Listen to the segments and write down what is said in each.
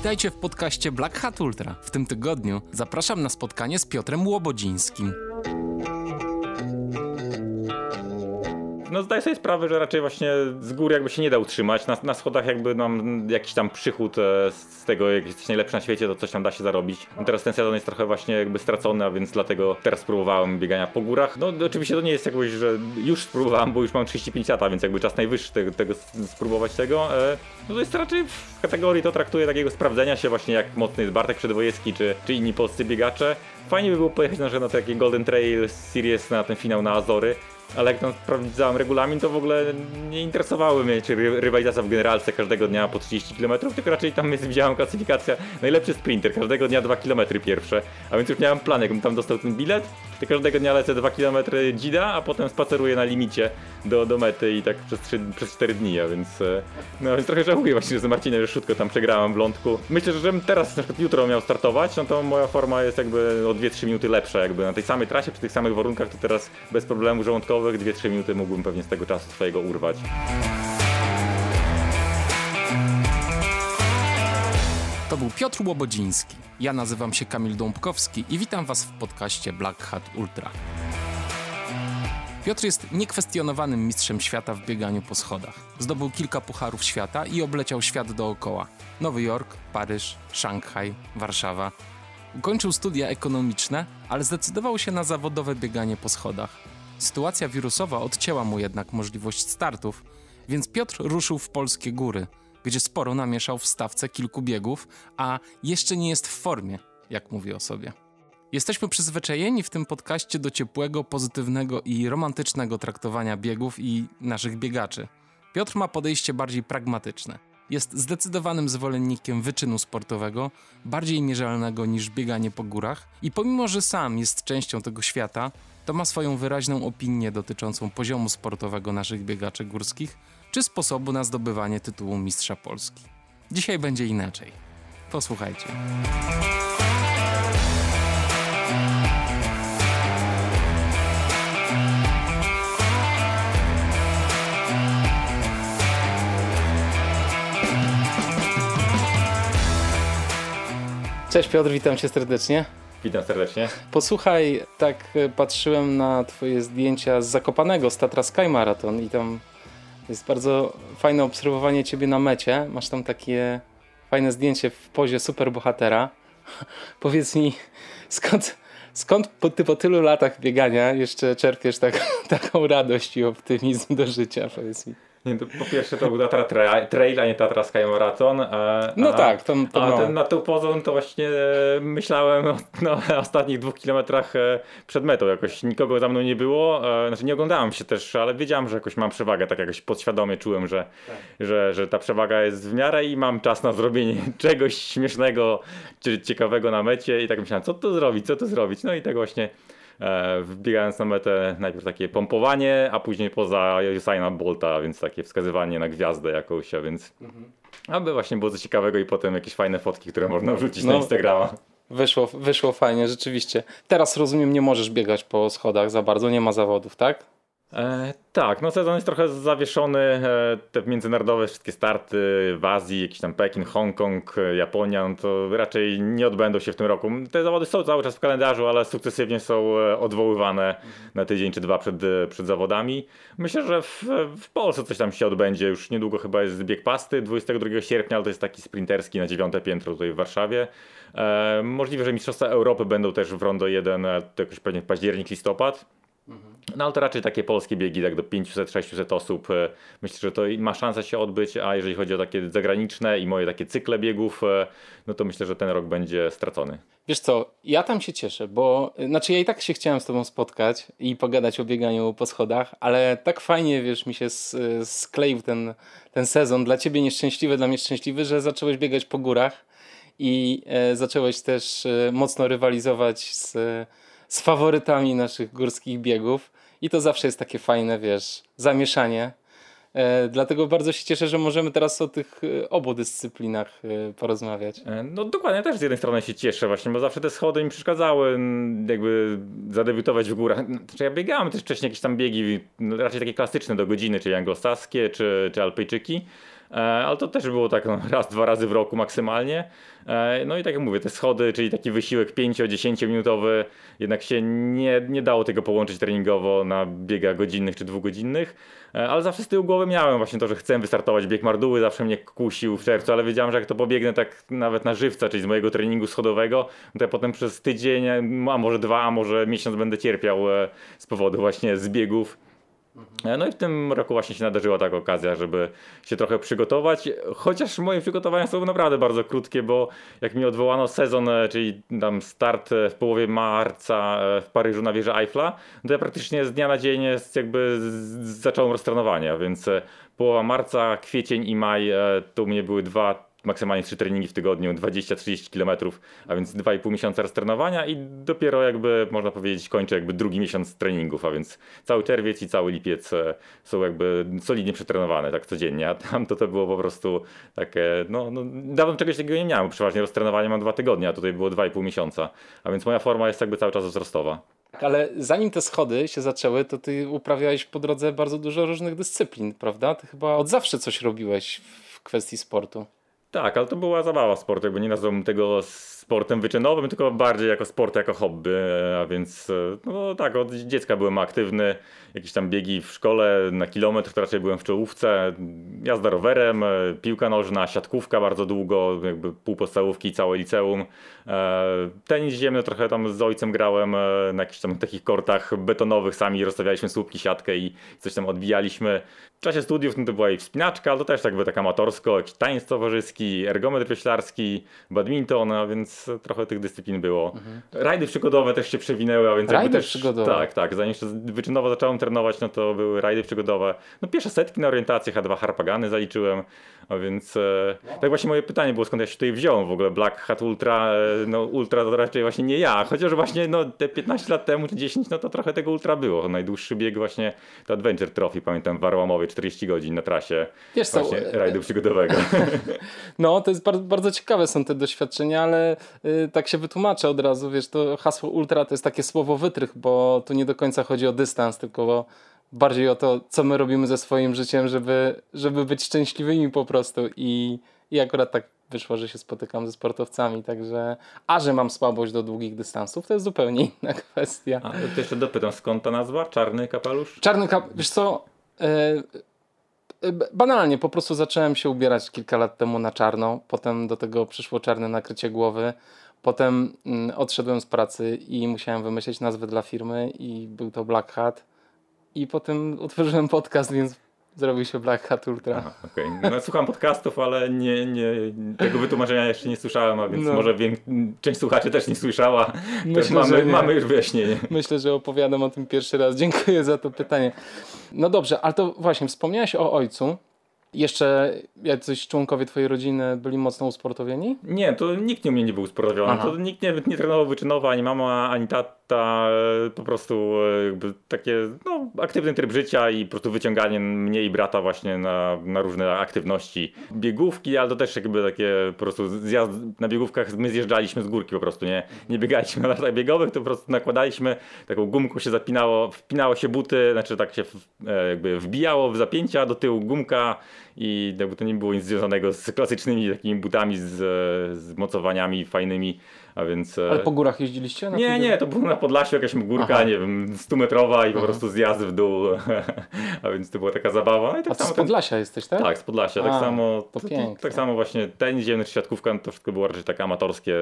Witajcie w podcaście Black Hat Ultra. W tym tygodniu zapraszam na spotkanie z Piotrem Łobodzińskim. No zdaję sobie sprawę, że raczej właśnie z góry jakby się nie da utrzymać. Na, na schodach jakby mam jakiś tam przychód e, z tego, jak jesteś najlepszy na świecie, to coś tam da się zarobić. No teraz ten sezon jest trochę właśnie jakby stracony, a więc dlatego teraz spróbowałem biegania po górach. No oczywiście to nie jest jakoś, że już spróbowałem, bo już mam 35 lat, więc jakby czas najwyższy tego, tego spróbować tego. E, no to jest raczej w kategorii to traktuję takiego sprawdzenia się właśnie jak mocny jest Bartek Przedwojewski czy, czy inni polscy biegacze. Fajnie by było pojechać na, na taki Golden Trail Series na ten finał na Azory ale jak tam sprawdzałem regulamin, to w ogóle nie interesowały mnie, czy rywalizacja w generalce każdego dnia po 30 km, tylko raczej tam jest, widziałem klasyfikacja najlepszy sprinter, każdego dnia 2 km pierwsze, a więc już miałem plan, jakbym tam dostał ten bilet, to każdego dnia lecę 2 km dzida, a potem spaceruję na limicie do, do mety i tak przez, 3, przez 4 dni, a więc, e, no, więc trochę żałuję właśnie, że z Marcinem Rzeszutko tam przegrałem w lądku. Myślę, że żebym teraz, na przykład jutro miał startować, no to moja forma jest jakby o 2-3 minuty lepsza, jakby na tej samej trasie, przy tych samych warunkach, to teraz bez problemu żołądkowych 2-3 minuty mógłbym pewnie z tego czasu swojego urwać. To był Piotr Łobodziński. Ja nazywam się Kamil Dąbkowski i witam Was w podcaście Black Hat Ultra. Piotr jest niekwestionowanym mistrzem świata w bieganiu po schodach. Zdobył kilka pucharów świata i obleciał świat dookoła. Nowy Jork, Paryż, Szanghaj, Warszawa. Ukończył studia ekonomiczne, ale zdecydował się na zawodowe bieganie po schodach. Sytuacja wirusowa odcięła mu jednak możliwość startów, więc Piotr ruszył w polskie góry, gdzie sporo namieszał w stawce kilku biegów, a jeszcze nie jest w formie, jak mówi o sobie. Jesteśmy przyzwyczajeni w tym podcaście do ciepłego, pozytywnego i romantycznego traktowania biegów i naszych biegaczy. Piotr ma podejście bardziej pragmatyczne. Jest zdecydowanym zwolennikiem wyczynu sportowego, bardziej mierzalnego niż bieganie po górach, i pomimo, że sam jest częścią tego świata, to ma swoją wyraźną opinię dotyczącą poziomu sportowego naszych biegaczy górskich czy sposobu na zdobywanie tytułu Mistrza Polski. Dzisiaj będzie inaczej. Posłuchajcie. Cześć Piotr, witam cię serdecznie. Witam serdecznie. Posłuchaj, tak e, patrzyłem na twoje zdjęcia z Zakopanego, z Tatra Sky Marathon i tam jest bardzo fajne obserwowanie ciebie na mecie. Masz tam takie fajne zdjęcie w pozie superbohatera. Powiedz mi, skąd, skąd po, ty po tylu latach biegania jeszcze czerpiesz tak, taką radość i optymizm do życia? Powiedz mi. Nie, po pierwsze to był Tatra Trail, a nie Tatra Sky Marathon. A, no tak, to, to A no. ten, na tą pozą to właśnie e, myślałem o no, ostatnich dwóch kilometrach e, przed metą. Jakoś nikogo za mną nie było. E, znaczy nie oglądałem się też, ale wiedziałem, że jakoś mam przewagę. Tak jakoś podświadomie czułem, że, tak. że, że ta przewaga jest w miarę i mam czas na zrobienie czegoś śmiesznego czy ciekawego na mecie. I tak myślałem, co tu zrobić, co tu zrobić. No i tak właśnie wbiegając na metę najpierw takie pompowanie, a później poza Usaina Bolta, więc takie wskazywanie na gwiazdę jakąś, a więc mhm. aby właśnie było coś ciekawego i potem jakieś fajne fotki, które można wrzucić no, na Instagrama. Wyszło, wyszło fajnie, rzeczywiście. Teraz rozumiem, nie możesz biegać po schodach za bardzo, nie ma zawodów, tak? E, tak, no sezon jest trochę zawieszony. E, te międzynarodowe wszystkie starty w Azji, jakiś tam Pekin, Hongkong, Japonia, no to raczej nie odbędą się w tym roku. Te zawody są cały czas w kalendarzu, ale sukcesywnie są e, odwoływane na tydzień czy dwa przed, przed zawodami. Myślę, że w, w Polsce coś tam się odbędzie. Już niedługo chyba jest bieg pasty 22 sierpnia, ale to jest taki sprinterski na dziewiąte piętro tutaj w Warszawie. E, możliwe, że Mistrzostwa Europy będą też w Rondo 1, to jakoś pewnie październik, listopad. No ale to raczej takie polskie biegi, tak do 500-600 osób. E, myślę, że to ma szansę się odbyć, a jeżeli chodzi o takie zagraniczne i moje takie cykle biegów, e, no to myślę, że ten rok będzie stracony. Wiesz co, ja tam się cieszę, bo znaczy ja i tak się chciałem z tobą spotkać i pogadać o bieganiu po schodach, ale tak fajnie, wiesz, mi się skleił ten, ten sezon, dla ciebie nieszczęśliwy, dla mnie szczęśliwy, że zacząłeś biegać po górach i e, zacząłeś też e, mocno rywalizować z z faworytami naszych górskich biegów i to zawsze jest takie fajne, wiesz, zamieszanie. E, dlatego bardzo się cieszę, że możemy teraz o tych e, obu dyscyplinach e, porozmawiać. No dokładnie, też z jednej strony się cieszę właśnie, bo zawsze te schody mi przeszkadzały jakby zadebiutować w górach. Znaczy ja biegałem też wcześniej jakieś tam biegi, raczej takie klasyczne do godziny, czyli anglosaskie, czy, czy alpejczyki. E, ale to też było tak no, raz, dwa razy w roku maksymalnie. E, no i tak jak mówię, te schody, czyli taki wysiłek 5-10 minutowy, jednak się nie, nie dało tego połączyć treningowo na biegach godzinnych czy dwugodzinnych, e, ale zawsze z tyłu głowy miałem właśnie to, że chcę wystartować. Bieg Marduły zawsze mnie kusił w czerwcu, ale wiedziałem, że jak to pobiegnę tak nawet na żywca, czyli z mojego treningu schodowego, to ja potem przez tydzień, a może dwa, a może miesiąc będę cierpiał z powodu właśnie zbiegów no i w tym roku właśnie się nadarzyła taka okazja, żeby się trochę przygotować, chociaż moje przygotowania są naprawdę bardzo krótkie, bo jak mi odwołano sezon, e, czyli tam start e, w połowie marca w Paryżu na wieży Eiffla, to ja praktycznie z dnia na dzień jakby zacząłem roztrenowania, więc połowa marca, kwiecień i maj to u mnie były dwa maksymalnie 3 treningi w tygodniu, 20-30 km, a więc 2,5 miesiąca trenowania i dopiero jakby można powiedzieć kończę jakby drugi miesiąc treningów, a więc cały czerwiec i cały lipiec e, są jakby solidnie przetrenowane tak codziennie, a tam to to było po prostu takie, no, no dawno czegoś takiego nie miałem, przeważnie roztrenowanie mam dwa tygodnie, a tutaj było 2,5 miesiąca, a więc moja forma jest jakby cały czas wzrostowa. Ale zanim te schody się zaczęły, to ty uprawiałeś po drodze bardzo dużo różnych dyscyplin, prawda? Ty chyba od zawsze coś robiłeś w kwestii sportu. Tak, ale to była zabawa sportu, jakby nie nazwałbym tego sportem wyczynowym, tylko bardziej jako sport, jako hobby, a więc no tak, od dziecka byłem aktywny, jakieś tam biegi w szkole na kilometr, to raczej byłem w czołówce, jazda rowerem, piłka nożna, siatkówka bardzo długo, jakby pół podstawówki, całe liceum, e, tenis ziemny trochę tam z ojcem grałem e, na jakichś tam takich kortach betonowych, sami rozstawialiśmy słupki, siatkę i coś tam odbijaliśmy. W czasie studiów no to była i wspinaczka, ale to też jakby tak amatorsko, jakiś towarzyski, ergometr wioślarski, badminton, a więc trochę tych dyscyplin było. Mhm. Rajdy przygodowe też się przewinęły, a więc Rajdy też, przygodowe? Tak, tak. Zanim jeszcze wyczynowo zacząłem trenować, no to były rajdy przygodowe. No pierwsze setki na orientację, H2 Harpagany zaliczyłem, a więc e, tak właśnie moje pytanie było, skąd ja się tutaj wziąłem w ogóle. Black Hat Ultra, e, no Ultra to raczej właśnie nie ja, chociaż właśnie no te 15 lat temu czy 10, no to trochę tego Ultra było. Najdłuższy bieg właśnie to Adventure Trophy, pamiętam w Arłamowie 40 godzin na trasie Wiesz co, właśnie e, rajdu przygodowego. No to jest bardzo, bardzo ciekawe są te doświadczenia, ale tak się wytłumaczę od razu, wiesz, to hasło Ultra to jest takie słowo wytrych, bo tu nie do końca chodzi o dystans, tylko bardziej o to, co my robimy ze swoim życiem, żeby, żeby być szczęśliwymi po prostu i, i akurat tak wyszło, że się spotykam ze sportowcami, także a że mam słabość do długich dystansów, to jest zupełnie inna kwestia. A to jeszcze dopytam, skąd ta nazwa? Czarny kapelusz? Czarny kapelusz, wiesz co, yy, banalnie, po prostu zacząłem się ubierać kilka lat temu na czarno, potem do tego przyszło czarne nakrycie głowy, potem yy, odszedłem z pracy i musiałem wymyślić nazwę dla firmy i był to Black Hat i potem otworzyłem podcast, więc zrobił się Black Hat Ultra. Aha, okay. no, słucham podcastów, ale nie, nie, tego wytłumaczenia jeszcze nie słyszałem, a więc no. może wiem, część słuchaczy też nie słyszała. Myślę, mamy, mamy już wyjaśnienie. Myślę, że opowiadam o tym pierwszy raz. Dziękuję za to pytanie. No dobrze, ale to właśnie wspomniałeś o ojcu. Jeszcze jacyś członkowie twojej rodziny byli mocno usportowieni? Nie, to nikt nie u mnie nie był usportowiony. To nikt nie, nie trenował wyczynowo, ani mama, ani tata. E, po prostu e, jakby takie no, aktywny tryb życia i po prostu wyciąganie mnie i brata właśnie na, na różne aktywności. Biegówki, ale to też jakby takie po prostu zjazd na biegówkach my zjeżdżaliśmy z górki po prostu, nie, nie biegaliśmy na latach biegowych, to po prostu nakładaliśmy, taką gumką się zapinało, wpinało się buty, znaczy tak się e, jakby wbijało w zapięcia, do tyłu gumka i jakby to nie było nic związanego z klasycznymi takimi butami z, z mocowaniami fajnymi a więc... E, Ale po górach jeździliście? nie, nie, to było na Podlasiu jakaś górka, Aha. nie wiem, 100 metrowa i po prostu zjazd w dół, a więc to była taka zabawa. No i tak a samo z Podlasia ten... jesteś, tak? Tak, z Podlasia, tak samo, to, to, tak samo właśnie tenis ziemny siatkówka, to wszystko było raczej taka amatorskie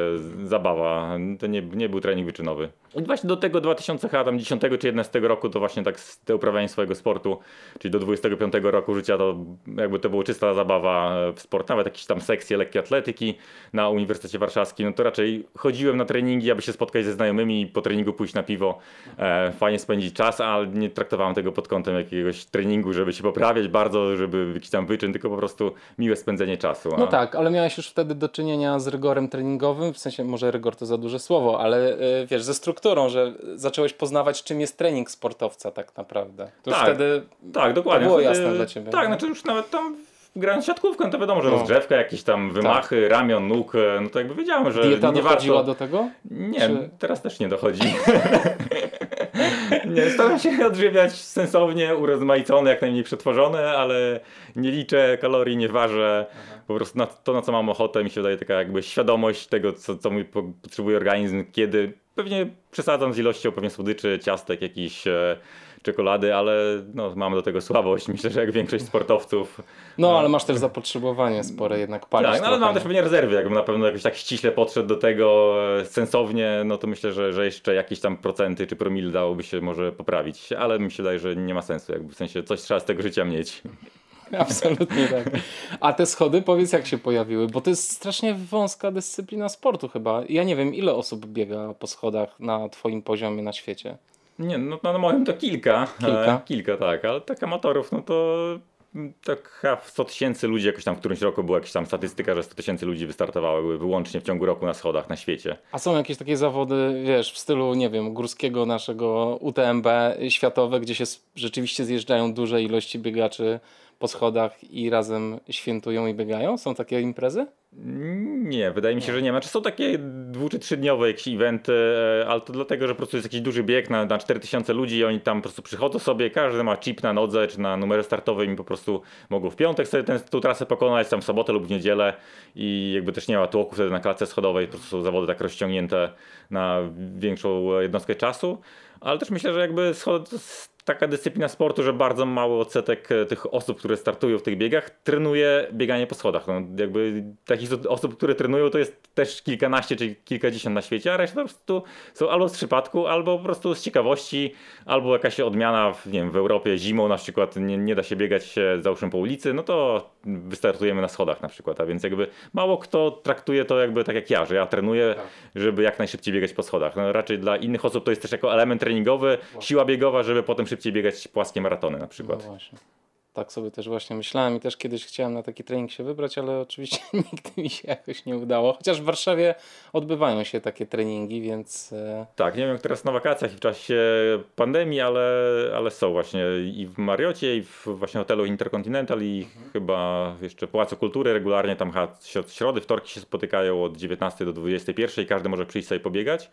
zabawa, to nie, nie był trening wyczynowy. I właśnie do tego 2010 czy 11 roku to właśnie tak te uprawianie swojego sportu, czyli do 25 roku życia to jakby to było czysta zabawa w sport, nawet jakieś tam sekcje lekkiej atletyki na Uniwersytecie Warszawskim, no to raczej chodziłem na treningi, aby się spotkać ze znajomymi i po treningu pójść na piwo, e, fajnie spędzić czas, ale nie traktowałem tego pod kątem jakiegoś treningu, żeby się poprawiać bardzo, żeby jakiś tam wyczyn, tylko po prostu miłe spędzenie czasu. A... No tak, ale miałeś już wtedy do czynienia z rygorem treningowym, w sensie może rygor to za duże słowo, ale e, wiesz, ze strukturą, że zacząłeś poznawać czym jest trening sportowca tak naprawdę. To tak, wtedy tak, dokładnie. było wtedy, jasne dla Ciebie. Tak, znaczy już nawet tam grając siatkówkę, no to wiadomo, że no. rozgrzewka, jakieś tam wymachy, tak. ramion, nóg, e, no to jakby wiedziałem, że Dieta nie warto... do tego? Nie, Czy... teraz też nie dochodzi. nie, staram się odżywiać sensownie, urozmaicone, jak najmniej przetworzone, ale nie liczę kalorii, nie ważę. Po prostu na to, na co mam ochotę, mi się wydaje taka jakby świadomość tego, co, co mój potrzebuje organizm, kiedy pewnie przesadzam z ilością pewnie słodyczy, ciastek, jakichś e, czekolady, ale no, mam do tego słabość. Myślę, że jak większość sportowców. No, ale masz też zapotrzebowanie spore jednak palić. Tak, no, ale mam też pewnie rezerwy. Jakbym na pewno jakoś tak ściśle podszedł do tego e, sensownie, no to myślę, że, że jeszcze jakieś tam procenty czy promil dałoby się może poprawić, ale mi się wydaje, że nie ma sensu. Jakby w sensie coś trzeba z tego życia mieć. Absolutnie tak. A te schody, powiedz jak się pojawiły, bo to jest strasznie wąska dyscyplina sportu chyba. Ja nie wiem, ile osób biega po schodach na twoim poziomie na świecie. Nie, no, no na moim to kilka. Kilka? E, kilka, tak, ale tak amatorów, no to tak 100 tysięcy ludzi, jakoś tam w którymś roku była jakaś tam statystyka, że 100 tysięcy ludzi wystartowały wyłącznie w ciągu roku na schodach na świecie. A są jakieś takie zawody, wiesz, w stylu, nie wiem, górskiego naszego UTMB światowe, gdzie się rzeczywiście zjeżdżają duże ilości biegaczy po schodach i razem świętują i biegają? Są takie imprezy? Nie, wydaje mi się, że nie ma. Czy są takie dwu czy trzydniowe jakieś eventy, e, ale to dlatego, że po prostu jest jakiś duży bieg na, na 4000 ludzi i oni tam po prostu przychodzą sobie, każdy ma chip na nodze czy na numerze startowym i po prostu mogą w piątek sobie tę trasę pokonać, tam w sobotę lub w niedzielę i jakby też nie ma tłoku wtedy na klatce schodowej, po prostu są zawody tak rozciągnięte na większą jednostkę czasu, ale też myślę, że jakby schody taka dyscyplina sportu, że bardzo mały odsetek e, tych osób, które startują w tych biegach, trenuje bieganie po schodach. No, jakby takich osób, które trenują, to jest też kilkanaście czy kilkadziesiąt na świecie, a reszta po prostu są albo z przypadku, albo po prostu z ciekawości, albo jakaś odmiana w, nie wiem, w Europie zimą na przykład nie, nie da się biegać załóżmy po ulicy, no to wystartujemy na schodach na przykład, a więc jakby mało kto traktuje to jakby tak jak ja, że ja trenuję, tak. żeby jak najszybciej biegać po schodach. No, raczej dla innych osób to jest też jako element treningowy, siła biegowa, żeby potem szybciej szybciej biegać płaskie maratony na przykład. No właśnie. Tak sobie też właśnie myślałem i też kiedyś chciałem na taki trening się wybrać, ale oczywiście nigdy mi się jakoś nie udało. Chociaż w Warszawie odbywają się takie treningi, więc. E, tak, nie wiem jak teraz na wakacjach i w czasie pandemii, ale, ale są właśnie i w Mariocie, i w właśnie hotelu Intercontinental, i mhm. chyba jeszcze Pałacu Kultury regularnie tam środy, wtorki się spotykają od 19 do 21 i każdy może przyjść sobie pobiegać.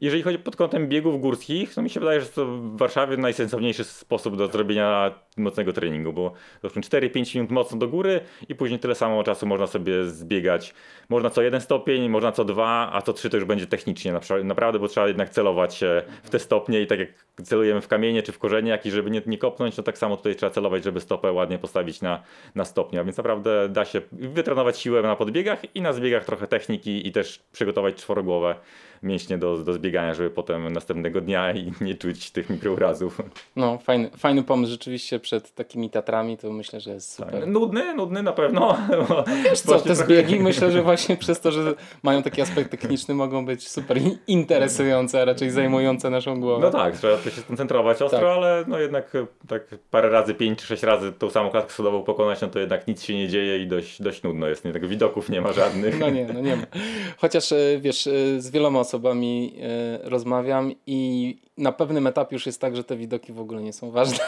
Jeżeli chodzi pod kątem biegów górskich, to mi się wydaje, że to w Warszawie najsensowniejszy sposób do zrobienia mocnego treningu, bo 4-5 minut mocno do góry i później tyle samo czasu można sobie zbiegać. Można co jeden stopień, można co dwa, a co trzy to już będzie technicznie naprawdę, bo trzeba jednak celować w te stopnie i tak jak celujemy w kamienie czy w korzenie, jak i żeby nie, nie kopnąć, to tak samo tutaj trzeba celować, żeby stopę ładnie postawić na, na stopnia, więc naprawdę da się wytrenować siłę na podbiegach i na zbiegach trochę techniki i też przygotować czworogłowe mięśnie do, do zbiegania, żeby potem następnego dnia i nie czuć tych mikrourazów. No, fajny, fajny pomysł rzeczywiście przed takimi Tatrami, to myślę, że jest super. Tak. Nudny, nudny na pewno. Wiesz co, te zbiegi myślę, że właśnie przez to, że mają taki aspekt techniczny mogą być super interesujące, a raczej zajmujące naszą głowę. No tak, trzeba się skoncentrować ostro, tak. ale no jednak tak parę razy, pięć czy sześć razy tą samą klatkę schodową pokonać, no to jednak nic się nie dzieje i dość, dość nudno jest. Nie, tak widoków nie ma żadnych. No nie, no nie ma. Chociaż e, wiesz, e, z wieloma osobami e, rozmawiam i na pewnym etapie już jest tak, że te widoki w ogóle nie są ważne.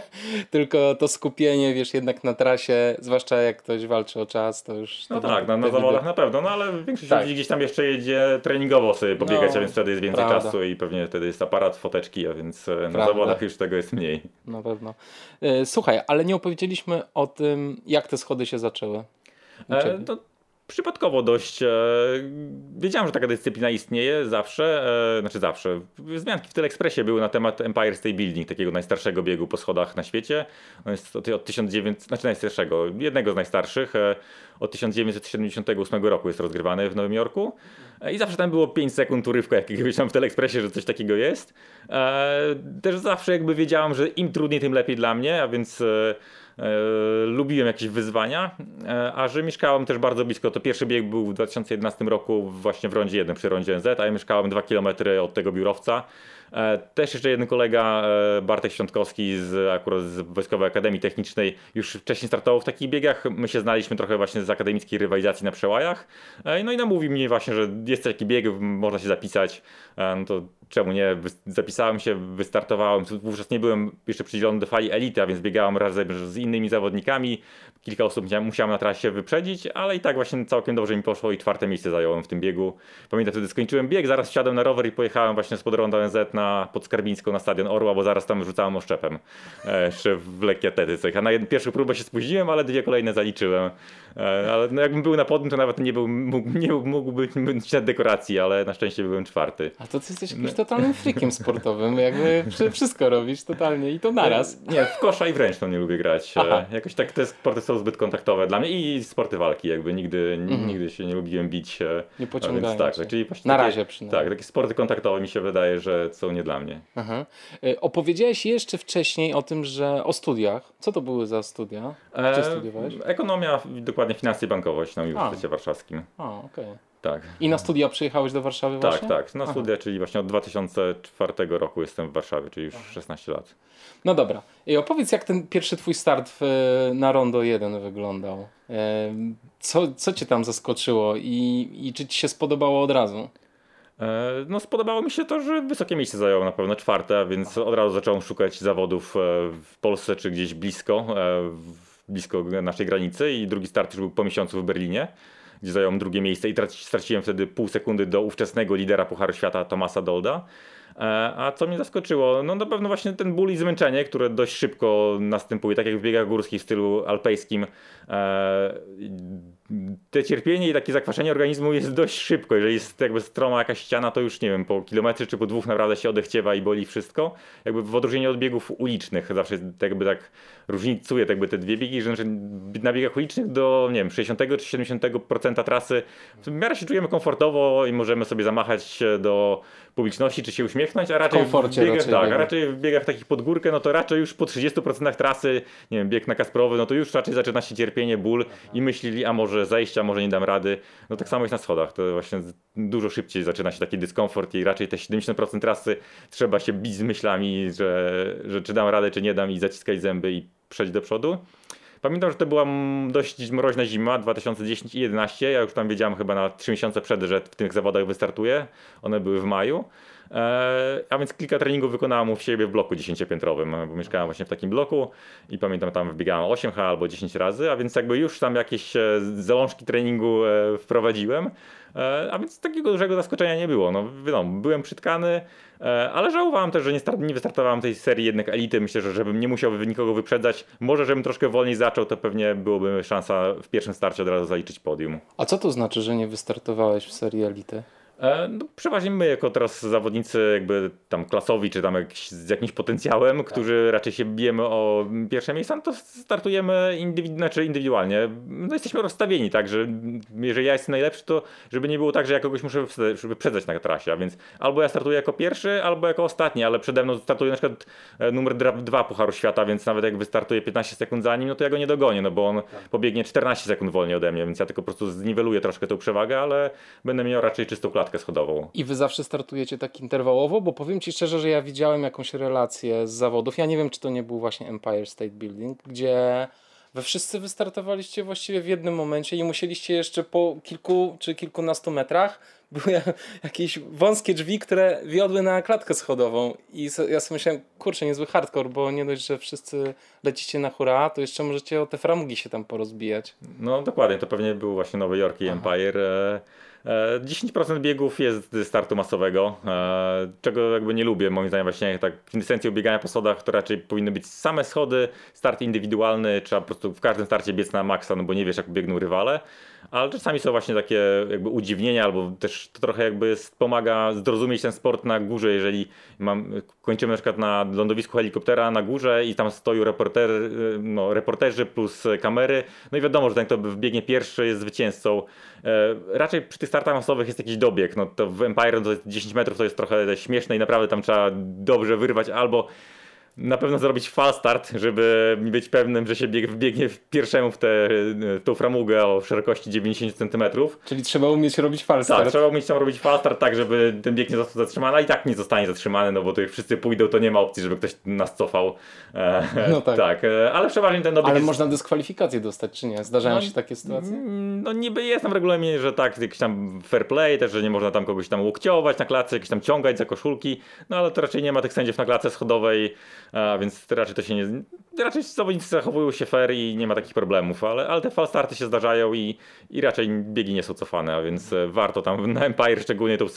Tylko to skupienie, wiesz, jednak na trasie, zwłaszcza jak ktoś walczy o czas, to już... No tak, na, na zawodach na pewno, no ale większość tak. ludzi gdzieś tam jeszcze jedzie treningowo sobie pobiegać, no, a więc wtedy jest więcej prawda. czasu i pewnie wtedy jest aparat, foteczki, a więc e, na zawodach już tego jest mniej. Na pewno. E, słuchaj, ale nie opowiedzieliśmy o tym, jak te schody się zaczęły. E, to przypadkowo dość. E, wiedziałem, że taka dyscyplina istnieje zawsze, e, znaczy zawsze. Zmianki w Telekspresie były na temat Empire State Building, takiego najstarszego biegu po schodach na świecie. On jest od, od 1900, znaczy najstarszego, jednego z najstarszych. E, od 1978 roku jest rozgrywany w Nowym Jorku. E, I zawsze tam było 5 sekund urywka jakiegoś tam w Telekspresie, że coś takiego jest. E, też zawsze jakby wiedziałem, że im trudniej, tym lepiej dla mnie, a więc E, lubiłem jakieś wyzwania, e, a że mieszkałem też bardzo blisko, to pierwszy bieg był w 2011 roku właśnie w rondzie 1 przy rondzie NZ, a ja mieszkałem 2 km od tego biurowca. E, też jeszcze jeden kolega, Bartek Świątkowski z akurat z Wojskowej Akademii Technicznej już wcześniej startował w takich biegach. My się znaliśmy trochę właśnie z akademickiej rywalizacji na przełajach. No i namówił mnie właśnie, że jest taki bieg, można się zapisać. No to czemu nie? Zapisałem się, wystartowałem. Wówczas nie byłem jeszcze przydzielony do fali elity, a więc biegałem razem z innymi zawodnikami. Kilka osób musiałem na trasie wyprzedzić, ale i tak właśnie całkiem dobrze mi poszło i czwarte miejsce zająłem w tym biegu. Pamiętam wtedy skończyłem bieg, zaraz wsiadłem na rower i pojechałem właśnie z podronda ONZ na Podskarbińską na stadion Orła, bo zaraz tam rzucałem oszczepem. E, jeszcze w lekkiej atletyce. Na pierwszą próbę się spóźniłem, ale dwie kolejne zaliczyłem. E, ale no jakbym był na podium, to nawet nie, był, mógł, nie mógł być na dekoracji, ale na szczęście byłem czwarty. A to ty jesteś jakimś totalnym freakiem sportowym, jakby wszystko robisz totalnie i to naraz. Nie, w kosza i w ręczną nie lubię grać. E, Aha. Jakoś tak te sporty są zbyt kontaktowe dla mnie i sporty walki, jakby nigdy, mhm. nigdy się nie lubiłem bić. E, nie pociągają tak, czyli właśnie Na takie, razie przynajmniej. Tak, takie sporty kontaktowe mi się wydaje, że są nie dla mnie. Aha. Opowiedziałeś jeszcze wcześniej o tym, że o studiach. Co to były za studia? Gdzie studiowałeś? Ekonomia, dokładnie finanse i bankowość na Uniwersytecie Warszawskim. A, okej. Okay. Tak. I na studia przyjechałeś do Warszawy tak, właśnie? Tak, tak. Na Aha. studia, czyli właśnie od 2004 roku jestem w Warszawie, czyli już Aha. 16 lat. No dobra. I opowiedz, jak ten pierwszy twój start w, na Rondo 1 wyglądał. Co, co cię tam zaskoczyło i, i czy ci się spodobało od razu? E, no spodobało mi się to, że wysokie miejsce zająłem na pewno czwarte, a więc od razu zacząłem szukać zawodów e, w Polsce czy gdzieś blisko, e, blisko naszej granicy i drugi start już był po miesiącu w Berlinie gdzie zająłem drugie miejsce i straciłem wtedy pół sekundy do ówczesnego lidera Pucharu Świata Tomasa Dolda. E, a co mnie zaskoczyło? No na pewno właśnie ten ból i zmęczenie, które dość szybko następuje, tak jak w biegach górskich w stylu alpejskim. Te cierpienie i takie zakwaszenie organizmu jest dość szybko. Jeżeli jest jakby stroma jakaś ściana, to już nie wiem, po kilometrze czy po dwóch naprawdę się odechciewa i boli wszystko. Jakby w odróżnieniu od biegów ulicznych zawsze jakby tak różnicuje jakby te dwie biegi, że na biegach ulicznych do nie wiem, 60 czy 70% trasy w miarę się czujemy komfortowo i możemy sobie zamachać do publiczności, czy się uśmiechnąć, a raczej w, w biegach, raczej, tak, a raczej w biegach takich pod górkę, no to raczej już po 30% trasy, nie wiem, bieg na Kasprowy, no to już raczej zaczyna się cierpienie, ból i myśleli, a może zejścia, może nie dam rady. No tak samo jest na schodach, to właśnie dużo szybciej zaczyna się taki dyskomfort i raczej te 70% trasy trzeba się bić z myślami, że, że czy dam radę, czy nie dam i zaciskać zęby i przejść do przodu. Pamiętam, że to była dość mroźna zima 2010 i 2011. Ja już tam wiedziałem chyba na 3 miesiące przed, że w tych zawodach wystartuję. One były w maju. E, a więc kilka treningów wykonałem u siebie w bloku 10-piętrowym, bo mieszkałem właśnie w takim bloku i pamiętam tam wbiegałem 8H albo 10 razy, a więc jakby już tam jakieś e, zalążki treningu e, wprowadziłem. A więc takiego dużego zaskoczenia nie było. No, wiadomo, byłem przytkany, ale żałowałem też, że nie, start, nie wystartowałem tej serii jednak elity. Myślę, że żebym nie musiał nikogo wyprzedzać, może żebym troszkę wolniej zaczął, to pewnie byłoby szansa w pierwszym starcie od razu zaliczyć podium. A co to znaczy, że nie wystartowałeś w serii elity? E, no, przeważnie my jako teraz zawodnicy jakby tam klasowi, czy tam jakiś, z jakimś potencjałem, tak. którzy raczej się bijemy o pierwsze miejsca, no to startujemy indywidu znaczy indywidualnie. No jesteśmy rozstawieni, tak, że jeżeli ja jestem najlepszy, to żeby nie było tak, że ja kogoś muszę wyprzedzać na trasie, a więc albo ja startuję jako pierwszy, albo jako ostatni, ale przede mną startuje na przykład e, numer 2 Pucharu Świata, więc nawet jak wystartuje 15 sekund za nim, no to ja go nie dogonię, no bo on tak. pobiegnie 14 sekund wolniej ode mnie, więc ja tylko po prostu zniweluję troszkę tą przewagę, ale będę miał raczej czystą klatkę klatkę schodową. I wy zawsze startujecie tak interwałowo? Bo powiem ci szczerze, że ja widziałem jakąś relację z zawodów. Ja nie wiem, czy to nie był właśnie Empire State Building, gdzie wy wszyscy wystartowaliście właściwie w jednym momencie i musieliście jeszcze po kilku czy kilkunastu metrach były jakieś wąskie drzwi, które wiodły na klatkę schodową i ja sobie myślałem, kurczę, niezły hardcore, bo nie dość, że wszyscy lecicie na hura, to jeszcze możecie o te framugi się tam porozbijać. No dokładnie, to pewnie był właśnie Nowy Jork i Empire. E, 10% e, biegów jest startu masowego, e, czego jakby nie lubię. Moim zdaniem właśnie tak kwintesencją biegania po schodach to raczej powinny być same schody, start indywidualny, trzeba po prostu w każdym starcie biec na maksa, no bo nie wiesz jak biegną rywale ale czasami są właśnie takie jakby udziwnienia, albo też to trochę jakby pomaga zrozumieć ten sport na górze, jeżeli mam, kończymy na przykład na lądowisku helikoptera na górze i tam stoją reporter, no, reporterzy plus kamery, no i wiadomo, że ten kto biegnie pierwszy jest zwycięzcą. E, raczej przy tych startach masowych jest jakiś dobieg, no to w Empire to 10 metrów to jest trochę śmieszne i naprawdę tam trzeba dobrze wyrwać albo na pewno zrobić fal start, żeby być pewnym, że się bieg, wbiegnie pierwszemu w, tę tą framugę o szerokości 90 cm. Czyli trzeba umieć robić fal start. Tak, trzeba umieć tam robić fal start tak, żeby ten bieg nie został zatrzymany, a i tak nie zostanie zatrzymany, no bo to jak wszyscy pójdą, to nie ma opcji, żeby ktoś nas cofał. E, no tak. tak. E, ale przeważnie ten obieg Ale jest... można dyskwalifikację dostać, czy nie? Zdarzają no, się takie sytuacje? Mm, no niby jest tam w regulaminie, że tak, jakiś tam fair play, też, że nie można tam kogoś tam łokciować na klatce, jakieś tam ciągać za koszulki, no ale to raczej nie ma tych sędziów na klatce schodowej, a więc raczej to się nie... Raczej zawodnicy zachowują się fair i nie ma takich problemów, ale, ale te falstarty się zdarzają i, i raczej biegi nie są cofane, a więc e, warto tam na Empire szczególnie tą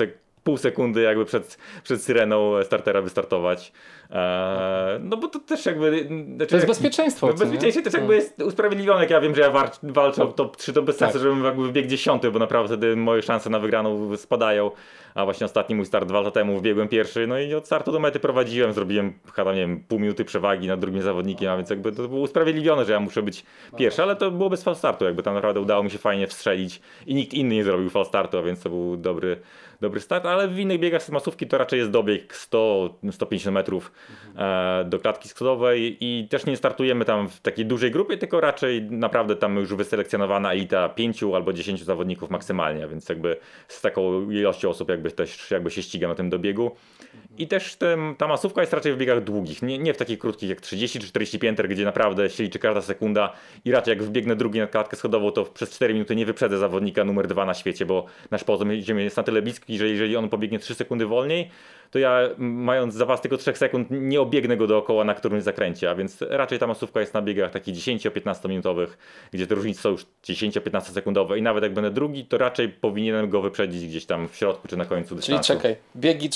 pół sekundy jakby przed, przed syreną startera wystartować. Eee, no bo to też jakby... Znaczy, To jest bezpieczeństwo. no, bezpieczeństwo też jakby jest usprawiedliwione, jak ja wiem, że ja war- walczę o top 3, to bez Tak. sensu, żebym jakby wbiegł dziesiąty, bo naprawdę wtedy moje szanse na wygraną spadają. A właśnie ostatni mój start dwa lata temu wbiegłem pierwszy, no i od startu do mety prowadziłem, zrobiłem chyba, nie wiem, pół minuty przewagi nad drugim zawodnikiem, a więc jakby to było usprawiedliwione, że ja muszę być pierwszy, ale to było bez fal startu, jakby tam naprawdę udało mi się fajnie wstrzelić i nikt inny nie zrobił fal startu, a więc to był dobry, dobry start, ale w innych biegach z masówki to raczej jest dobieg 100-150 metrów e, do klatki schodowej i też nie startujemy tam w takiej dużej grupie, tylko raczej naprawdę tam już wyselekcjonowana elita 5 albo 10 zawodników maksymalnie, więc jakby z taką ilością osób jakby też jakby się ściga na tym dobiegu. I też tem, ta masówka jest raczej w biegach długich, nie, nie w takich krótkich jak 30 czy 40 pięter, gdzie naprawdę się liczy każda sekunda i raczej jak wbiegnę drugi na klatkę schodową, to przez 4 minuty nie wyprzedzę zawodnika numer 2 na świecie, bo nasz poziom jest na tyle bliski, że jeżeli on pobiegnie 3 sekundy wolniej, to ja mając zapas tylko 3 sekund nie obiegnę go dookoła na którymś zakręcie, a więc raczej ta masówka jest na biegach takich 10-15 minutowych, gdzie te różnice są już 10-15 sekundowe i nawet jak będę drugi, to raczej powinienem go wyprzedzić gdzieś tam w środku czy na końcu Czyli dystansu. czekaj, biegi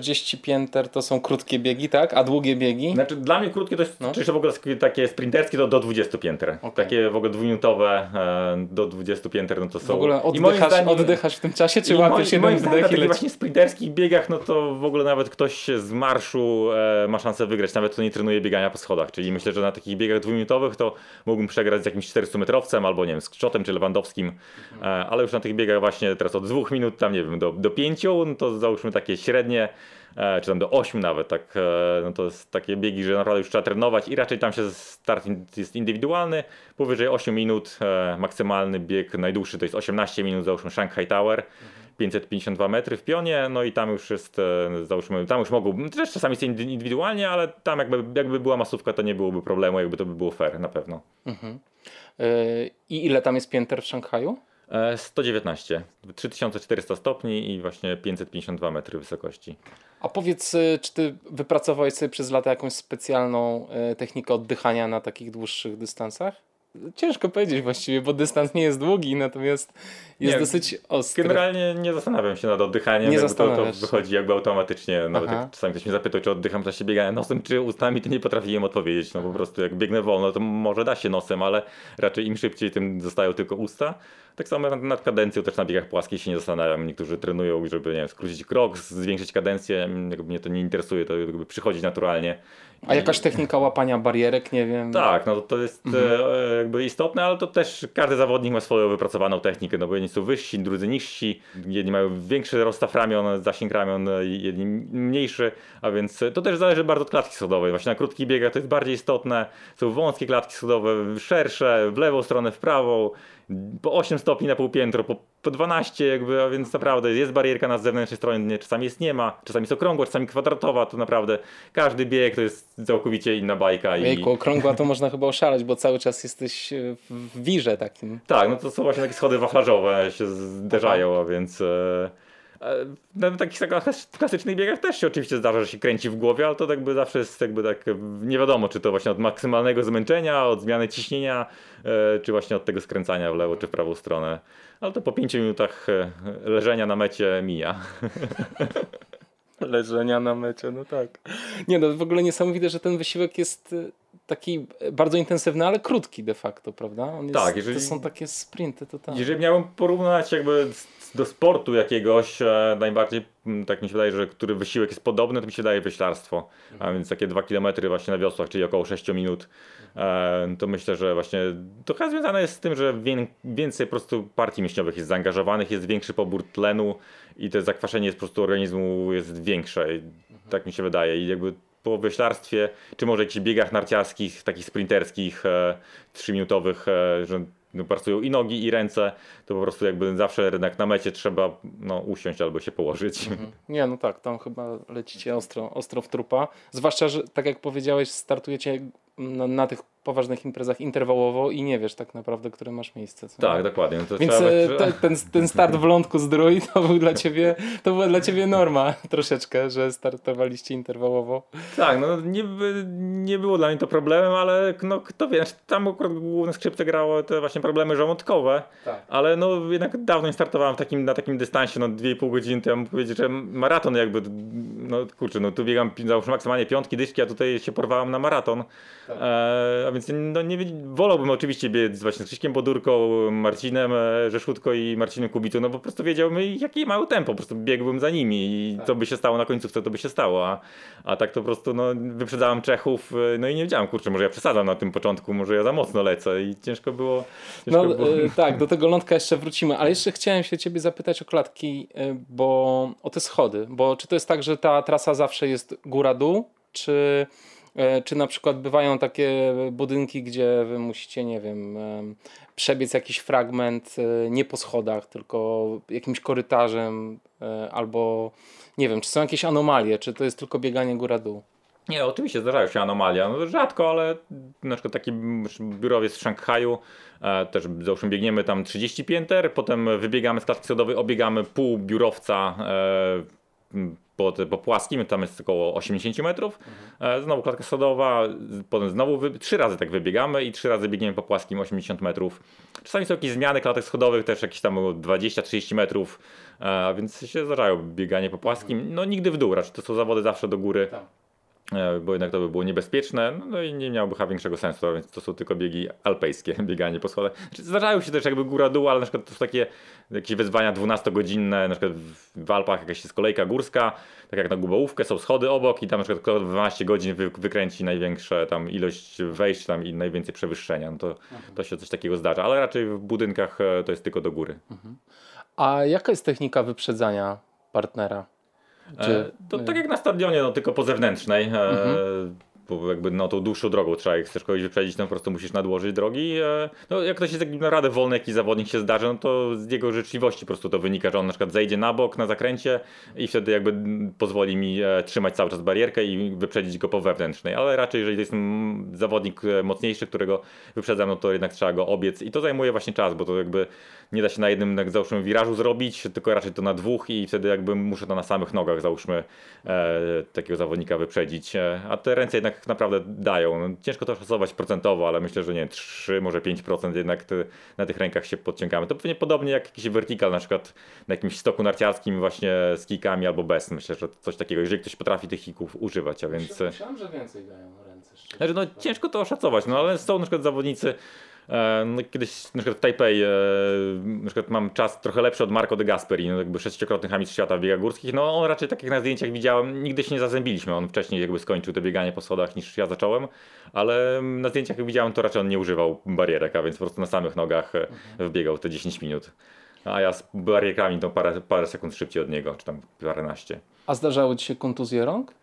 30-40 pięter to są krótkie biegi, tak? A długie biegi? Znaczy dla mnie krótkie to jest, No. czy jeszcze w ogóle takie sprinterskie to do 20 pięter. Okej. Takie w ogóle dwuminutowe e, do 20 pięter, no to są... W ogóle moim oddychasz, zdaniem- oddychasz w tym czasie, czy moim- łapiesz moim jeden na wdech i leci? właśnie sprinterskich biegach, no to w ogóle nawet ktoś z marszu e, ma szansę wygrać, nawet kto nie trenuje biegania po schodach. Czyli myślę, że na takich biegach dwuminutowych to mógłbym przegrać z jakimś 400-metrowcem albo nie wiem, z Krzotem czy Lewandowskim, e, ale już na tych biegach właśnie teraz od dwóch minut, tam nie wiem, do, do pięciu, no to załóżmy takie średnie, czy tam do 8 nawet, tak, e, no to jest takie biegi, że naprawdę już trzeba trenować i raczej tam się start jest indywidualny, powyżej 8 minut, e, maksymalny bieg, najdłuższy to jest 18 minut, załóżmy Shanghai Tower, 552 metry w pionie, no i tam już jest, e, załóżmy, tam już mogą, też czasami jest indy- indywidualnie, ale tam jakby, jakby była masówka, to nie byłoby problemu, jakby to by było fair na pewno. Yy, I ile tam jest pięter w Szanghaju? E, 119, 3400 stopni i właśnie 552 metry wysokości. A powiedz, y, czy ty wypracowałeś sobie przez lata jakąś specjalną y, technikę oddychania na takich dłuższych dystansach? Ciężko powiedzieć właściwie, bo dystans nie jest długi, natomiast jest Nie, dosyć ostry. Generalnie nie zastanawiam się nad oddychaniem, Nie to, to wychodzi jakby automatycznie. Nawet Aha. jak czasami ktoś mnie zapytał, czy oddycham w czasie biegania nosem, czy ustami, to nie potrafiłem odpowiedzieć. No po prostu jak biegnę wolno, to może da się nosem, ale raczej im szybciej, tym zostają tylko usta. Tak samo nad, nad kadencją też na biegach płaskich się nie zastanawiam. Niektórzy trenują, żeby nie wiem, skrócić krok, zwiększyć kadencję. Jakby mnie to nie interesuje, to jakby przychodzi naturalnie. A jakaś technika łapania barierek, nie wiem. Tak, no to, jest e, jakby istotne, ale to też każdy zawodnik ma swoją wypracowaną technikę, no bo jedni są wyżsi, drudzy niżsi, jedni mają większy rozstaw ramion, zasięg ramion, e, jedni mniejszy, a więc to też zależy bardzo od klatki schodowej. Właśnie na krótkich biegach to jest bardziej istotne, są wąskie klatki schodowe, szersze, w lewą stronę, w prawą, po 8 stopni na pół piętro, po, po 12 jakby, a więc naprawdę jest barierka na zewnętrznej stronie, czasami jest nie ma, czasami jest okrągła, czasami kwadratowa, to naprawdę każdy bieg to jest całkowicie inna bajka. i Jejku, okrągła to można chyba oszaleć, bo cały czas jesteś y, w wirze takim. Tak, no to są właśnie takie schody wachlarzowe się zderzają, a więc e, e, na takich klas- klasycznych biegach też się oczywiście zdarza, że się kręci w głowie, ale to jakby zawsze jest jakby tak, e, nie wiadomo, czy to właśnie od maksymalnego zmęczenia, od zmiany ciśnienia, e, czy właśnie od tego skręcania w lewo czy w prawą stronę. Ale to po 5 minutach e, leżenia na mecie mija. Leżenia na mecie, no tak. Nie no, w ogóle niesamowite, że ten wysiłek jest taki bardzo intensywny, ale krótki de facto, prawda? On jest, Tak, jeżeli- To są takie sprinty totalnie. Jeżeli miałbym porównać jakby do sportu jakiegoś, e, najbardziej mm, tak mi się wydaje, że który wysiłek jest podobny, to mi się wydaje wyślarstwo. A więc takie 2 km właśnie na wiosłach, czyli około 6 minut. E, to myślę, że właśnie trochę związane jest z tym, że wię- więcej po prostu partii mięśniowych jest zaangażowanych, jest większy pobór tlenu i to zakwaszenie jest po prostu organizmu jest większe. I tak mi się wydaje. I jakby po wyślarstwie, czy może jakichś biegach narciarskich, takich sprinterskich, e, trzyminutowych, e, że no, pracują i nogi, i ręce, to po prostu jakby zawsze jednak na mecie trzeba no, usiąść albo się położyć. Nie, no tak, tam chyba lecicie ostro, ostro w trupa. Zwłaszcza, że tak jak powiedziałeś, startujecie na, na tych poważnych imprezach interwałowo i nie wiesz tak naprawdę, które masz miejsce. Co? Tak, dokładnie. No Więc e, być- te, ten, ten start w lądku zdrój to był dla ciebie, to była dla ciebie norma troszeczkę, że startowaliście interwałowo. Tak, no nie, nie było dla mnie to problemem, ale no kto wie, znaczy, tam akurat główne skrzypce grało te właśnie problemy żołądkowe, Tak. ale no jednak dawno nie startowałem w takim, na takim dystansie, no 2,5 godziny, to ja mógł powiedzieć, że maraton jakby, no kurczę, no tu biegam załóżmy maksymalnie piątki, dyszki, a tutaj się porwałem na maraton, Tak. e, więc no nie, wolałbym oczywiście biec właśnie z Krzyśkiem Bodurką, Marcinem e, Rzeszutko i Marcinem Kubitą, no bo po prostu wiedziałbym jakie mają tempo, po prostu biegłbym za nimi i Tak. co by się stało na końcówce, to by się stało, a, a tak to po prostu no, wyprzedzałem Czechów, e, no i nie wiedziałem, kurczę, może ja przesadzam na tym początku, może ja za mocno lecę i ciężko było. No Ciężko było. e, tak, do tego lądka jeszcze wrócimy, ale jeszcze chciałem się ciebie zapytać o klatki, bo o te schody, bo czy to jest tak, że ta trasa zawsze jest góra-dół, czy, czy na przykład bywają takie budynki, gdzie wy musicie, nie wiem, em, przebiec jakiś fragment e, nie po schodach, tylko jakimś korytarzem, e, albo nie wiem, czy są jakieś anomalie, czy to jest tylko bieganie góra-dół? Nie, oczywiście zdarzają się anomalia. No, rzadko, ale na przykład taki biurowiec w Szanghaju, e, też załóżmy biegniemy tam 30 pięter, potem wybiegamy z klatki schodowej, obiegamy pół biurowca e, po, te- po płaskim, tam jest około 80 metrów. E, znowu klatka schodowa, z- potem znowu wy, trzy razy tak wybiegamy i trzy razy biegniemy po płaskim 80 metrów. Czasami są jakieś zmiany klatek schodowych, też jakieś tam 20-30 metrów, e, więc się zdarzają bieganie po płaskim. No nigdy w dół, raczej to są zawody zawsze do góry. E, bo jednak to by było niebezpieczne, no i nie miałoby chyba większego sensu, więc to są tylko biegi alpejskie, bieganie po schodach. Znaczy, zdarzają się też jakby góra-dół, ale na przykład to są takie jakieś wyzwania 12-godzinne, na przykład w- Alpach jakaś jest kolejka górska, tak jak na Gubałówkę, są schody obok i tam na przykład kto 12 godzin wy, wykręci największe tam ilość wejść tam i najwięcej przewyższenia, no to, to się coś takiego zdarza, ale raczej w budynkach e, to jest tylko do góry. A jaka jest technika wyprzedzania partnera? Czy- E, to tak jak na stadionie, no tylko po zewnętrznej. E, bo jakby no tą dłuższą drogą trzeba, jak chcesz kogoś wyprzedzić, no po prostu musisz nadłożyć drogi. E, no jak ktoś jest taki naprawdę wolny, jakiś zawodnik się zdarzy, no to z jego życzliwości po prostu to wynika, że on na przykład zejdzie na bok, na zakręcie i wtedy jakby pozwoli mi e, trzymać cały czas barierkę i wyprzedzić go po wewnętrznej. Ale raczej jeżeli to jest zawodnik e, mocniejszy, którego wyprzedzam, no to jednak trzeba go obiec i to zajmuje właśnie czas, bo to jakby nie da się na jednym jak załóżmy wirażu zrobić, tylko raczej to na dwóch i wtedy jakby muszę to na samych nogach załóżmy takiego zawodnika wyprzedzić. A te ręce jednak naprawdę dają. No, ciężko to szacować procentowo, ale myślę, że nie 3, może 5% jednak te, na tych rękach się podciągamy. To pewnie podobnie jak jakiś vertical na przykład na jakimś stoku narciarskim właśnie z kikami albo bez. Myślę, że coś takiego, jeżeli ktoś potrafi tych kików używać, a więc... Myślałem, że więcej dają ręce. znaczy, no, ciężko to oszacować, no ale są na przykład zawodnicy. E, no, kiedyś na przykład w Taipei e, na przykład mam czas trochę lepszy od Marco de Gasperi, no, jakby sześciokrotny mistrz świata w biegach górskich. No on raczej tak jak na zdjęciach widziałem, nigdy się nie zazębiliśmy. On wcześniej jakby skończył to bieganie po schodach niż ja zacząłem, ale na zdjęciach jak widziałem to raczej on nie używał barierek, a więc po prostu na samych nogach e, wbiegał te 10 minut. A ja z barierkami to parę, parę sekund szybciej od niego, czy tam paręnaście. A zdarzały ci się kontuzje rąk?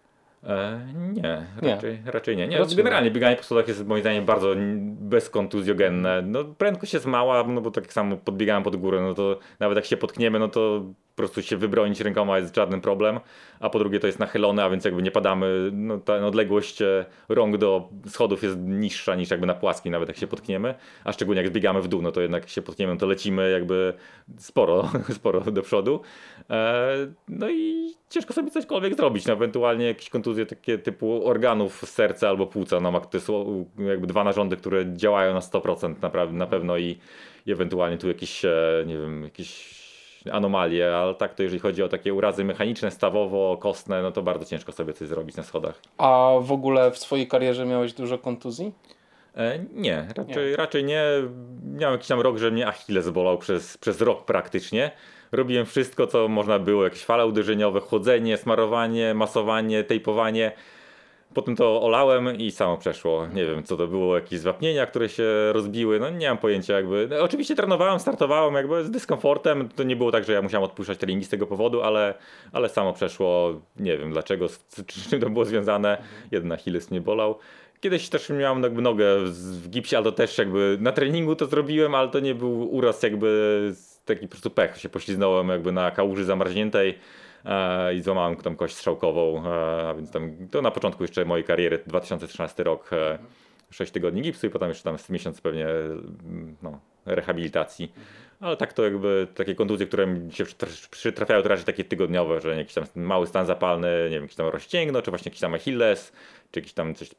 E, nie, raczej nie. Raczej nie. nie. Raczej Generalnie bieganie po schodach jest moim zdaniem bardzo bezkontuzjogenne. No, prędkość jest mała, no bo tak samo podbiegałem pod górę, no to nawet jak się potkniemy, no to po prostu się wybronić rękoma jest żaden problem, a po drugie to jest nachylone, a więc jakby nie padamy, no ta odległość e, rąk do schodów jest niższa niż jakby na płaskim, nawet jak się potkniemy, a szczególnie jak zbiegamy w dół, no to jednak się potkniemy, to lecimy jakby sporo, sporo do przodu. E, no i ciężko sobie cośkolwiek zrobić, no ewentualnie jakieś kontuzje takie typu organów serca albo płuca, no to są jakby dwa narządy, które działają na 100% naprawdę, na pewno i, i ewentualnie tu jakieś, e, nie wiem, jakieś anomalie, ale tak to jeżeli chodzi o takie urazy mechaniczne, stawowo-kostne, no to bardzo ciężko sobie coś zrobić na schodach. A w ogóle w swojej karierze miałeś dużo kontuzji? E, nie, raczej raczej nie. Miałem jakiś tam rok, że mnie Achilles bolał przez, przez rok praktycznie. Robiłem wszystko, co można było, jakieś fale uderzeniowe, chodzenie, smarowanie, masowanie, tejpowanie. Potem to olałem i samo przeszło. Nie wiem, co to było, jakieś zwapnienia, które się rozbiły. No nie mam pojęcia jakby. No, oczywiście trenowałem, startowałem jakby z dyskomfortem. To nie było tak, że ja musiałem odpuszczać treningi z tego powodu, ale, ale samo przeszło. Nie wiem dlaczego, z, z czym to było związane. Jeden Achilles mnie bolał. Kiedyś też miałem jakby nogę w gipsie, ale to też jakby na treningu to zrobiłem, ale to nie był uraz jakby taki po prostu pech. Się pośliznąłem jakby na kałuży zamarzniętej i złamałem tam kość strzałkową, e, a więc tam to na początku jeszcze mojej kariery, 2013 rok. E, 6 tygodni gipsu i potem jeszcze tam miesiąc pewnie mm, no, rehabilitacji. Ale tak to jakby takie kontuzje, które mi się przy- przytrafiają, to raczej takie tygodniowe, że jakiś tam mały stan zapalny, nie wiem, jakiś tam rozcięgno, czy właśnie jakiś tam achilles, czy jakiś tam coś,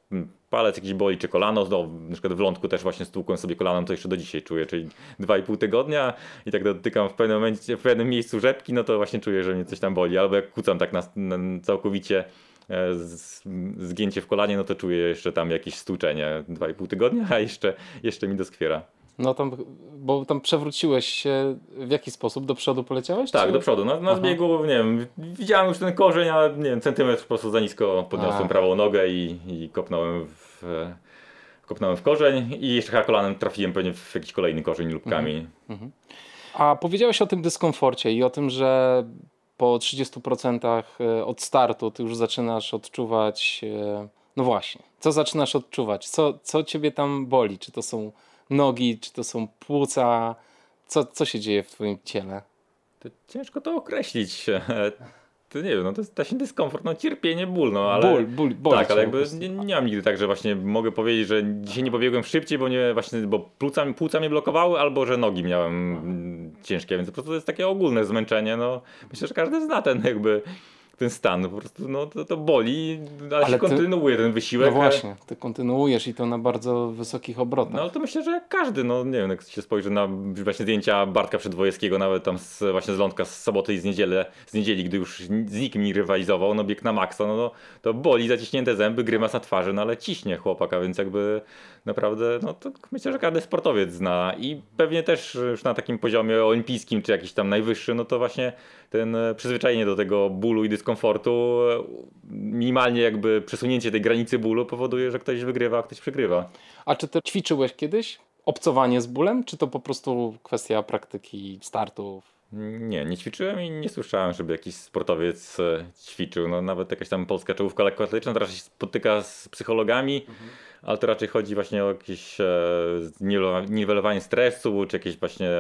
palec jakiś boli, czy kolano, no, na przykład w lądku też właśnie stłukłem sobie kolanem, to jeszcze do dzisiaj czuję, czyli 2,5 tygodnia i tak dotykam w pewnym momencie, w pewnym miejscu rzepki, no to właśnie czuję, że mnie coś tam boli, albo jak kucam tak na, na całkowicie e, z, zgięcie w kolanie, no to czuję jeszcze tam jakieś stłuczenie 2,5 tygodnia, a jeszcze, jeszcze mi doskwiera. No tam, bo tam przewróciłeś się w jaki sposób? Do przodu poleciałeś? Tak, czy- do przodu. Na, na Aha. zbiegu, nie wiem, widziałem już ten korzeń, a nie wiem, centymetr po prostu za nisko podniosłem A. prawą nogę i, i kopnąłem w, e, kopnąłem w korzeń i jeszcze chyba kolanem trafiłem pewnie w jakiś kolejny korzeń lub kamień. A powiedziałeś o tym dyskomforcie i o tym, że po 30% od startu ty już zaczynasz odczuwać. e, No właśnie, co zaczynasz odczuwać? Co, co ciebie tam boli? Czy to są nogi, czy to są płuca? Co, co się dzieje w twoim ciele? To ciężko to określić. To nie wiem, no to jest właśnie dyskomfort, no cierpienie, ból, no ale... Ból, ból, boli tak, ale jakby nie, nie mam nigdy tak, że właśnie mogę powiedzieć, że dzisiaj nie pobiegłem szybciej, bo nie właśnie, bo płuca, płuca mnie blokowały, albo że nogi miałem ciężkie, więc po prostu to jest takie ogólne zmęczenie, no myślę, że każdy zna ten jakby ten stan, po prostu no to, to boli, ale, Ale się ty- kontynuuje ten wysiłek. No właśnie, ty kontynuujesz i to na bardzo wysokich obrotach. No ale to myślę, że jak każdy, no nie wiem, jak się spojrzy na właśnie zdjęcia Bartka Przedwojewskiego, nawet tam z, właśnie z lądka z soboty i z niedzieli, z niedzieli, gdy już z nikim nie rywalizował, no bieg na maksa, no, no to boli, zaciśnięte zęby, grymas na twarzy, no ale ciśnie chłopaka, więc jakby naprawdę, no to myślę, że każdy sportowiec zna i pewnie też już na takim poziomie olimpijskim, czy jakiś tam najwyższy, no to właśnie ten e, przyzwyczajenie do tego bólu i dyskomfortu, e, minimalnie jakby przesunięcie tej granicy bólu powoduje, że ktoś wygrywa, a ktoś przegrywa. A czy ty ćwiczyłeś kiedyś obcowanie z bólem, czy to po prostu kwestia praktyki startów? Nie, nie ćwiczyłem i nie słyszałem, żeby jakiś sportowiec e, ćwiczył. No, nawet jakaś tam polska czołówka lekkoatletyczna to raczej się spotyka z psychologami, ale to raczej chodzi właśnie o jakieś e, niwelowa- niwelowanie stresu, czy jakieś właśnie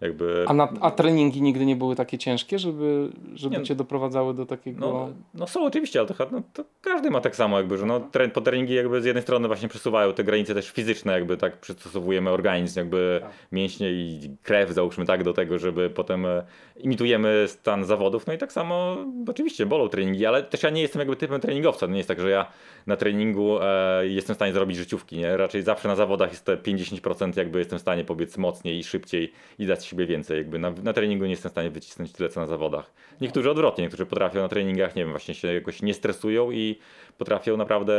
jakby... A, na, a treningi nigdy nie były takie ciężkie, żeby, żeby Nie. cię doprowadzały do takiego... No, no są oczywiście, ale to, no, to każdy ma tak samo jakby, że no, tre, po treningi jakby z jednej strony właśnie przesuwają te granice też fizyczne, jakby tak przystosowujemy organizm, jakby mięśnie i krew załóżmy tak do tego, żeby potem e, imitujemy stan zawodów, no i tak samo oczywiście bolą treningi, ale też ja nie jestem jakby typem treningowca, to nie jest tak, że ja na treningu e, jestem w stanie zrobić życiówki, nie? Raczej zawsze na zawodach jest te 50% jakby jestem w stanie pobiec mocniej i szybciej i dać siebie więcej, jakby na, na treningu nie jestem w stanie wycisnąć tyle co na zawodach. Niektórzy odwrotnie, niektórzy potrafią na treningach, nie wiem, właśnie się jakoś nie stresują i potrafią naprawdę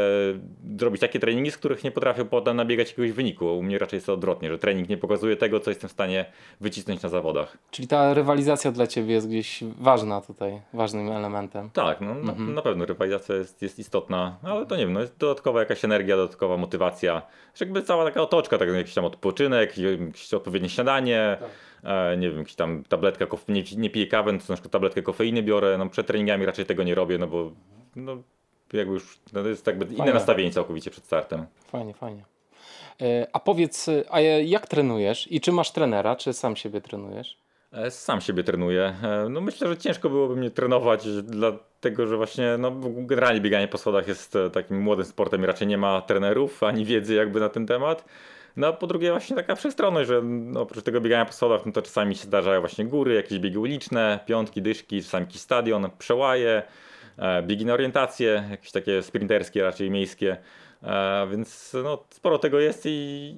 zrobić takie treningi, z których nie potrafią potem nabiegać jakiegoś wyniku. U mnie raczej jest to odwrotnie, że trening nie pokazuje tego, co jestem w stanie wycisnąć na zawodach. Czyli ta rywalizacja dla ciebie jest gdzieś ważna tutaj, ważnym elementem. Tak, no, na, na pewno rywalizacja jest, jest istotna, ale to nie wiem, no jest dodatkowa jakaś energia, dodatkowa motywacja, że jakby cała taka otoczka, tak, jakiś tam odpoczynek, jakieś odpowiednie śniadanie, e, nie wiem, jakiś tam tabletka, nie, nie piję kawy, no to na przykład tabletkę kofeiny biorę, no przed treningami raczej tego nie robię, no bo no, jakby już, no, to jest jakby inne Fajne. nastawienie całkowicie przed startem. Fajnie, fajnie. E, A powiedz, a jak trenujesz i czy masz trenera, czy sam siebie trenujesz? E, Sam siebie trenuję. E, No myślę, że ciężko byłoby mnie trenować, dlatego że właśnie no, generalnie bieganie po schodach jest e, takim młodym sportem i raczej nie ma trenerów ani wiedzy jakby na ten temat. No a po drugie właśnie taka wszechstronność, że no, oprócz tego biegania po schodach, no to czasami się zdarzają właśnie góry, jakieś biegi uliczne, piątki, dyszki, czasami jakiś stadion, przełaje, e, biegi na orientację, jakieś takie sprinterskie, raczej miejskie. E, Więc no, sporo tego jest i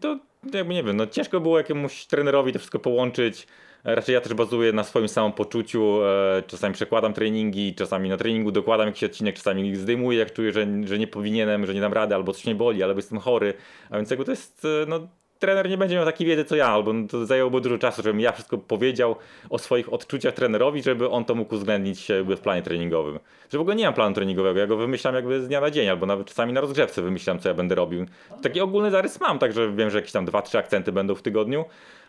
to jakby nie wiem, no ciężko było jakiemuś trenerowi to wszystko połączyć. E, Raczej ja też bazuję na swoim samopoczuciu. Czasami przekładam treningi, czasami na treningu dokładam jakiś odcinek, czasami zdejmuję, jak czuję, że, że nie powinienem, że nie dam rady, albo coś mnie boli, albo jestem chory. A więc jakby to jest, no trener nie będzie miał takiej wiedzy co ja, albo no, to zajęłoby dużo czasu, żebym ja wszystko powiedział o swoich odczuciach trenerowi, żeby on to mógł uwzględnić w planie treningowym. Że w ogóle nie mam planu treningowego, ja go wymyślam jakby z dnia na dzień, albo nawet czasami na rozgrzewce wymyślam, co ja będę robił. Taki ogólny zarys mam, także wiem, że jakieś tam dwa, trzy akcenty będą w tygodniu,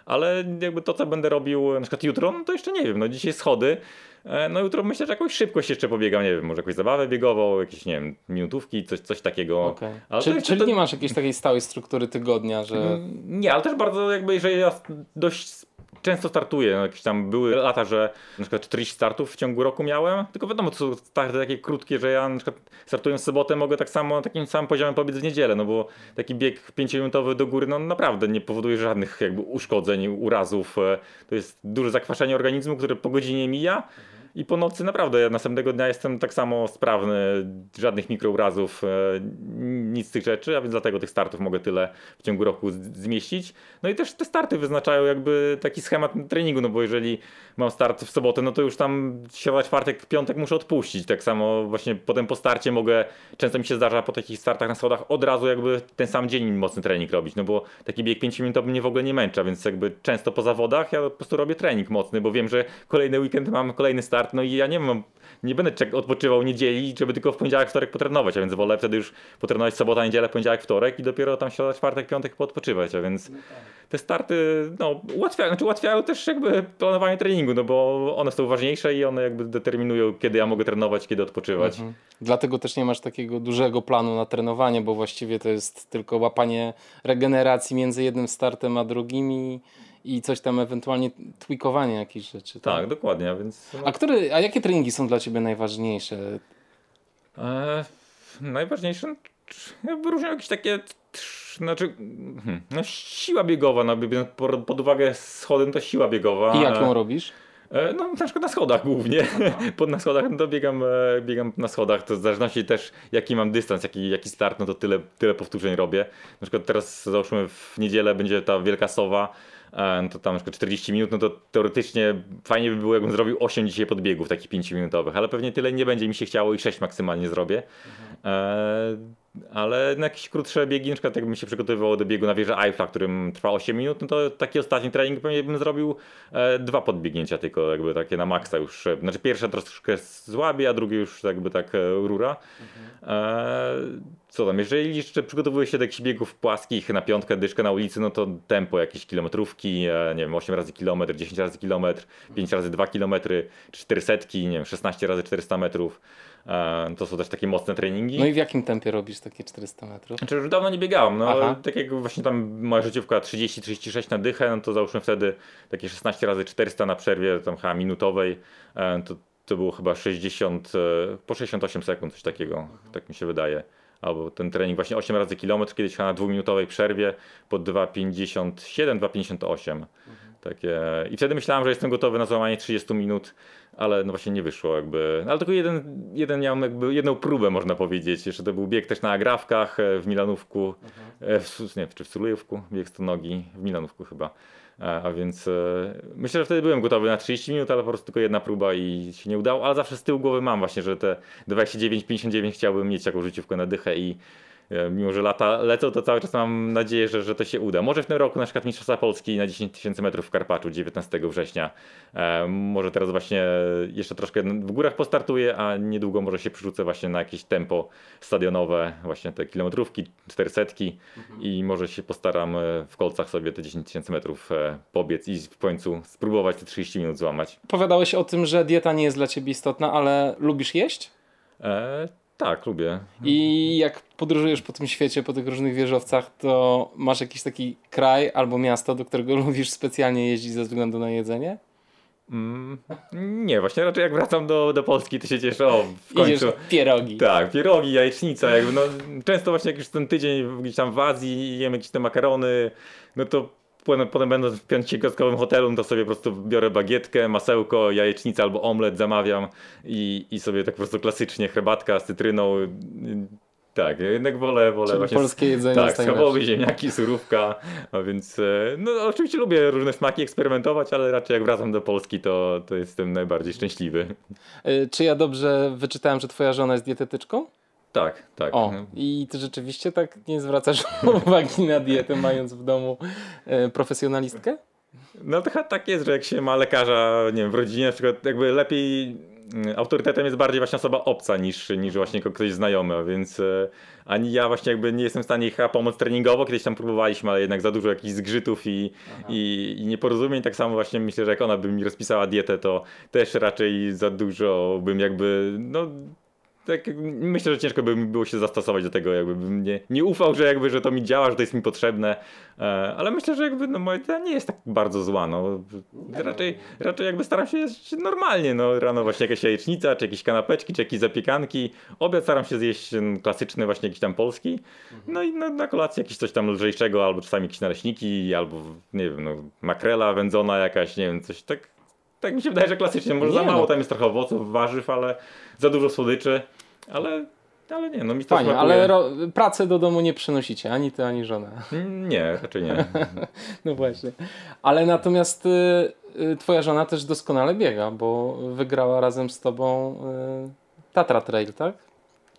ale jakby to, co będę robił na przykład jutro, no to jeszcze nie wiem, no dzisiaj schody, e, no jutro myślę, że jakąś szybkość jeszcze pobiegam, nie wiem, może jakąś zabawę biegową, jakieś, nie wiem, minutówki, coś, coś takiego. Okej. Ale Czyli, czyli to- nie masz jakiejś takiej stałej struktury tygodnia, że... Mm, Nie, ale też bardzo jakby, że ja dość często startuję. No, jakieś tam były lata, że na przykład 40 startów w ciągu roku miałem, tylko wiadomo, to są starty takie krótkie, że ja na przykład w sobotę mogę tak samo, takim samym poziomem pobiec w niedzielę, no bo taki bieg 5-minutowy do góry, no naprawdę nie powoduje żadnych jakby uszkodzeń, urazów. To jest duże zakwaszenie organizmu, które po godzinie mija i po nocy naprawdę ja następnego dnia jestem tak samo sprawny, żadnych mikrourazów, e, nic z tych rzeczy, a więc dlatego tych startów mogę tyle w ciągu roku zmieścić. No i też te starty wyznaczają jakby taki schemat treningu, no bo jeżeli mam start w sobotę, no to już tam środa, czwartek, piątek muszę odpuścić. Tak samo właśnie potem po starcie mogę, często mi się zdarza po takich startach na schodach od razu jakby ten sam dzień mocny trening robić, no bo taki bieg 5 minutowy mnie w ogóle nie męcza, więc jakby często po zawodach ja po prostu robię trening mocny, bo wiem, że kolejny weekend mam kolejny start, no i ja nie mam nie będę odpoczywał niedzieli, żeby tylko w poniedziałek, wtorek potrenować, a więc wolę wtedy już potrenować sobota, niedzielę, poniedziałek, wtorek i dopiero tam środa, czwartek, piątek poodpoczywać, a więc te starty no, ułatwiają, znaczy ułatwiają też jakby planowanie treningu, no bo one są ważniejsze i one jakby determinują, kiedy ja mogę trenować, kiedy odpoczywać. Mhm. Dlatego też nie masz takiego dużego planu na trenowanie, bo właściwie to jest tylko łapanie regeneracji między jednym startem a drugim i i coś tam ewentualnie tweakowanie jakichś rzeczy. Tak, tak dokładnie. A, więc, no. a, który, a jakie treningi są dla Ciebie najważniejsze? E, najważniejsze jakby różnią jakieś takie znaczy, hmm, no siła biegowa, no, pod uwagę schodem to siła biegowa. I jak ją robisz? E, no, na przykład na schodach głównie. Pod na schodach, no to biegam, e, biegam na schodach. To w zależności też, jaki mam dystans, jaki, jaki start, no to tyle, tyle powtórzeń robię. Na przykład teraz, załóżmy, w niedzielę będzie ta Wielka Sowa to tam na przykład 40 minut, no to teoretycznie fajnie by było, jakbym zrobił 8 dzisiaj podbiegów takich 5-minutowych, ale pewnie tyle nie będzie mi się chciało i 6 maksymalnie zrobię. Mhm. E ale na jakieś krótsze biegi, na przykład jakbym się przygotowywał do biegu na wieżę Eiffla, którym trwa 8 minut, no to taki ostatni trening pewnie bym zrobił e, dwa podbiegnięcia tylko jakby takie na maksa już. E, znaczy pierwsze troszkę złabie, a drugie już jakby tak e, rura. Mhm. E, co tam, jeżeli jeszcze przygotowuję się do jakichś biegów płaskich na piątkę, dyszkę na ulicy, no to tempo jakieś kilometrówki, e, nie wiem, 8 razy kilometr, 10 razy kilometr, 5 razy 2 kilometry, 400, nie wiem, 16 razy 400 metrów. E, to są też takie mocne treningi. No i w jakim tempie robisz takie 400 metrów? Znaczy już dawno nie biegałem, no Aha. tak jak właśnie tam moja życiówka 30-36 na dychę, no to załóżmy wtedy takie 16 razy 400 na przerwie tam chyba minutowej, e, to, to było chyba 60, e, po 68 sekund, coś takiego, tak mi się wydaje albo ten trening właśnie 8 razy kilometr, kiedyś na dwuminutowej przerwie po 2,57, 2,58. Mhm. Takie... I wtedy myślałem, że jestem gotowy na złamanie 30 minut, ale no właśnie nie wyszło jakby. No ale tylko jeden, jeden miałem jakby jedną próbę można powiedzieć. Jeszcze to był bieg też na agrafkach e, w Milanówku, mhm. w, nie, czy w Sulejówku, bieg 100 nogi, w Milanówku chyba. A, a więc e, myślę, że wtedy byłem gotowy na 30 minut, ale po prostu tylko jedna próba i się nie udało, ale zawsze z tyłu głowy mam właśnie, że te 29-59 chciałbym mieć jakąś życiówkę na dychę i E, mimo że lata lecą, to cały czas mam nadzieję, że, że to się uda. Może w tym roku na przykład Mistrzostwa Polski na 10 tysięcy metrów w Karpaczu 19 września. E, może teraz właśnie jeszcze troszkę w górach postartuję, a niedługo może się przerzucę właśnie na jakieś tempo stadionowe, właśnie te kilometrówki, 400 mhm. i może się postaram e, w kolcach sobie te 10 tysięcy metrów e, pobiec i w końcu spróbować te 30 minut złamać. Opowiadałeś o tym, że dieta nie jest dla ciebie istotna, ale lubisz jeść? E, tak, lubię. I jak podróżujesz po tym świecie, po tych różnych wieżowcach, to masz jakiś taki kraj albo miasto, do którego lubisz specjalnie jeździć ze względu na jedzenie? Mm, nie, właśnie raczej jak wracam do, do Polski, to się cieszę, o, w końcu. Idziesz pierogi. Tak, pierogi, jajecznica, jakby no, często właśnie jak już ten tydzień gdzieś tam w Azji jem jakieś te makarony, no to potem, potem będąc w pięciogwiazdkowym hotelu, to sobie po prostu biorę bagietkę, masełko, jajecznicę albo omlet zamawiam i, i sobie tak po prostu klasycznie herbatka z cytryną. Tak, jednak wolę, wolę Czyli właśnie polskie jedzenie. Tak, schabowy, ziemniaki, surówka, a więc e, no oczywiście lubię różne smaki eksperymentować, ale raczej jak wracam do Polski, to, to jestem najbardziej szczęśliwy. E, czy ja dobrze wyczytałem, że twoja żona jest dietetyczką? Tak, tak. O, i ty rzeczywiście tak nie zwracasz uwagi na dietę, mając w domu e, profesjonalistkę? No to tak jest, że jak się ma lekarza, nie wiem, w rodzinie na przykład jakby lepiej mm, autorytetem jest bardziej właśnie osoba obca niż, niż właśnie ktoś znajomy, więc e, ani ja właśnie jakby nie jestem w stanie ich pomóc treningowo, kiedyś tam próbowaliśmy, ale jednak za dużo jakichś zgrzytów i, i, i nieporozumień, tak samo właśnie myślę, że jak ona by mi rozpisała dietę, to też raczej za dużo bym jakby, no tak, myślę, że ciężko by mi było się zastosować do tego, jakby bym nie, nie ufał, że jakby, że to mi działa, że to jest mi potrzebne, e, ale myślę, że jakby no, moja dieta nie jest tak bardzo zła, no. Raczej, raczej jakby staram się jeść normalnie, no. Rano właśnie jakaś jajecznica, czy jakieś kanapeczki, czy jakieś zapiekanki, obiad staram się zjeść klasyczny właśnie jakiś tam polski, no i na, na kolację jakieś coś tam lżejszego, albo czasami jakieś naleśniki, albo nie wiem, no makrela wędzona jakaś, nie wiem, coś tak tak mi się wydaje, że klasycznie. Może Nie za mało no. tam jest trochę owoców, warzyw, ale za dużo słodyczy. Ale, ale nie, no mi to Fajnie, smakuje. ale ro- pracy do domu nie przynosicie, ani ty, ani żona. Mm, Nie, raczej nie. No właśnie. Ale natomiast y, y, twoja żona też doskonale biega, bo wygrała razem z tobą y, Tatra Trail, tak?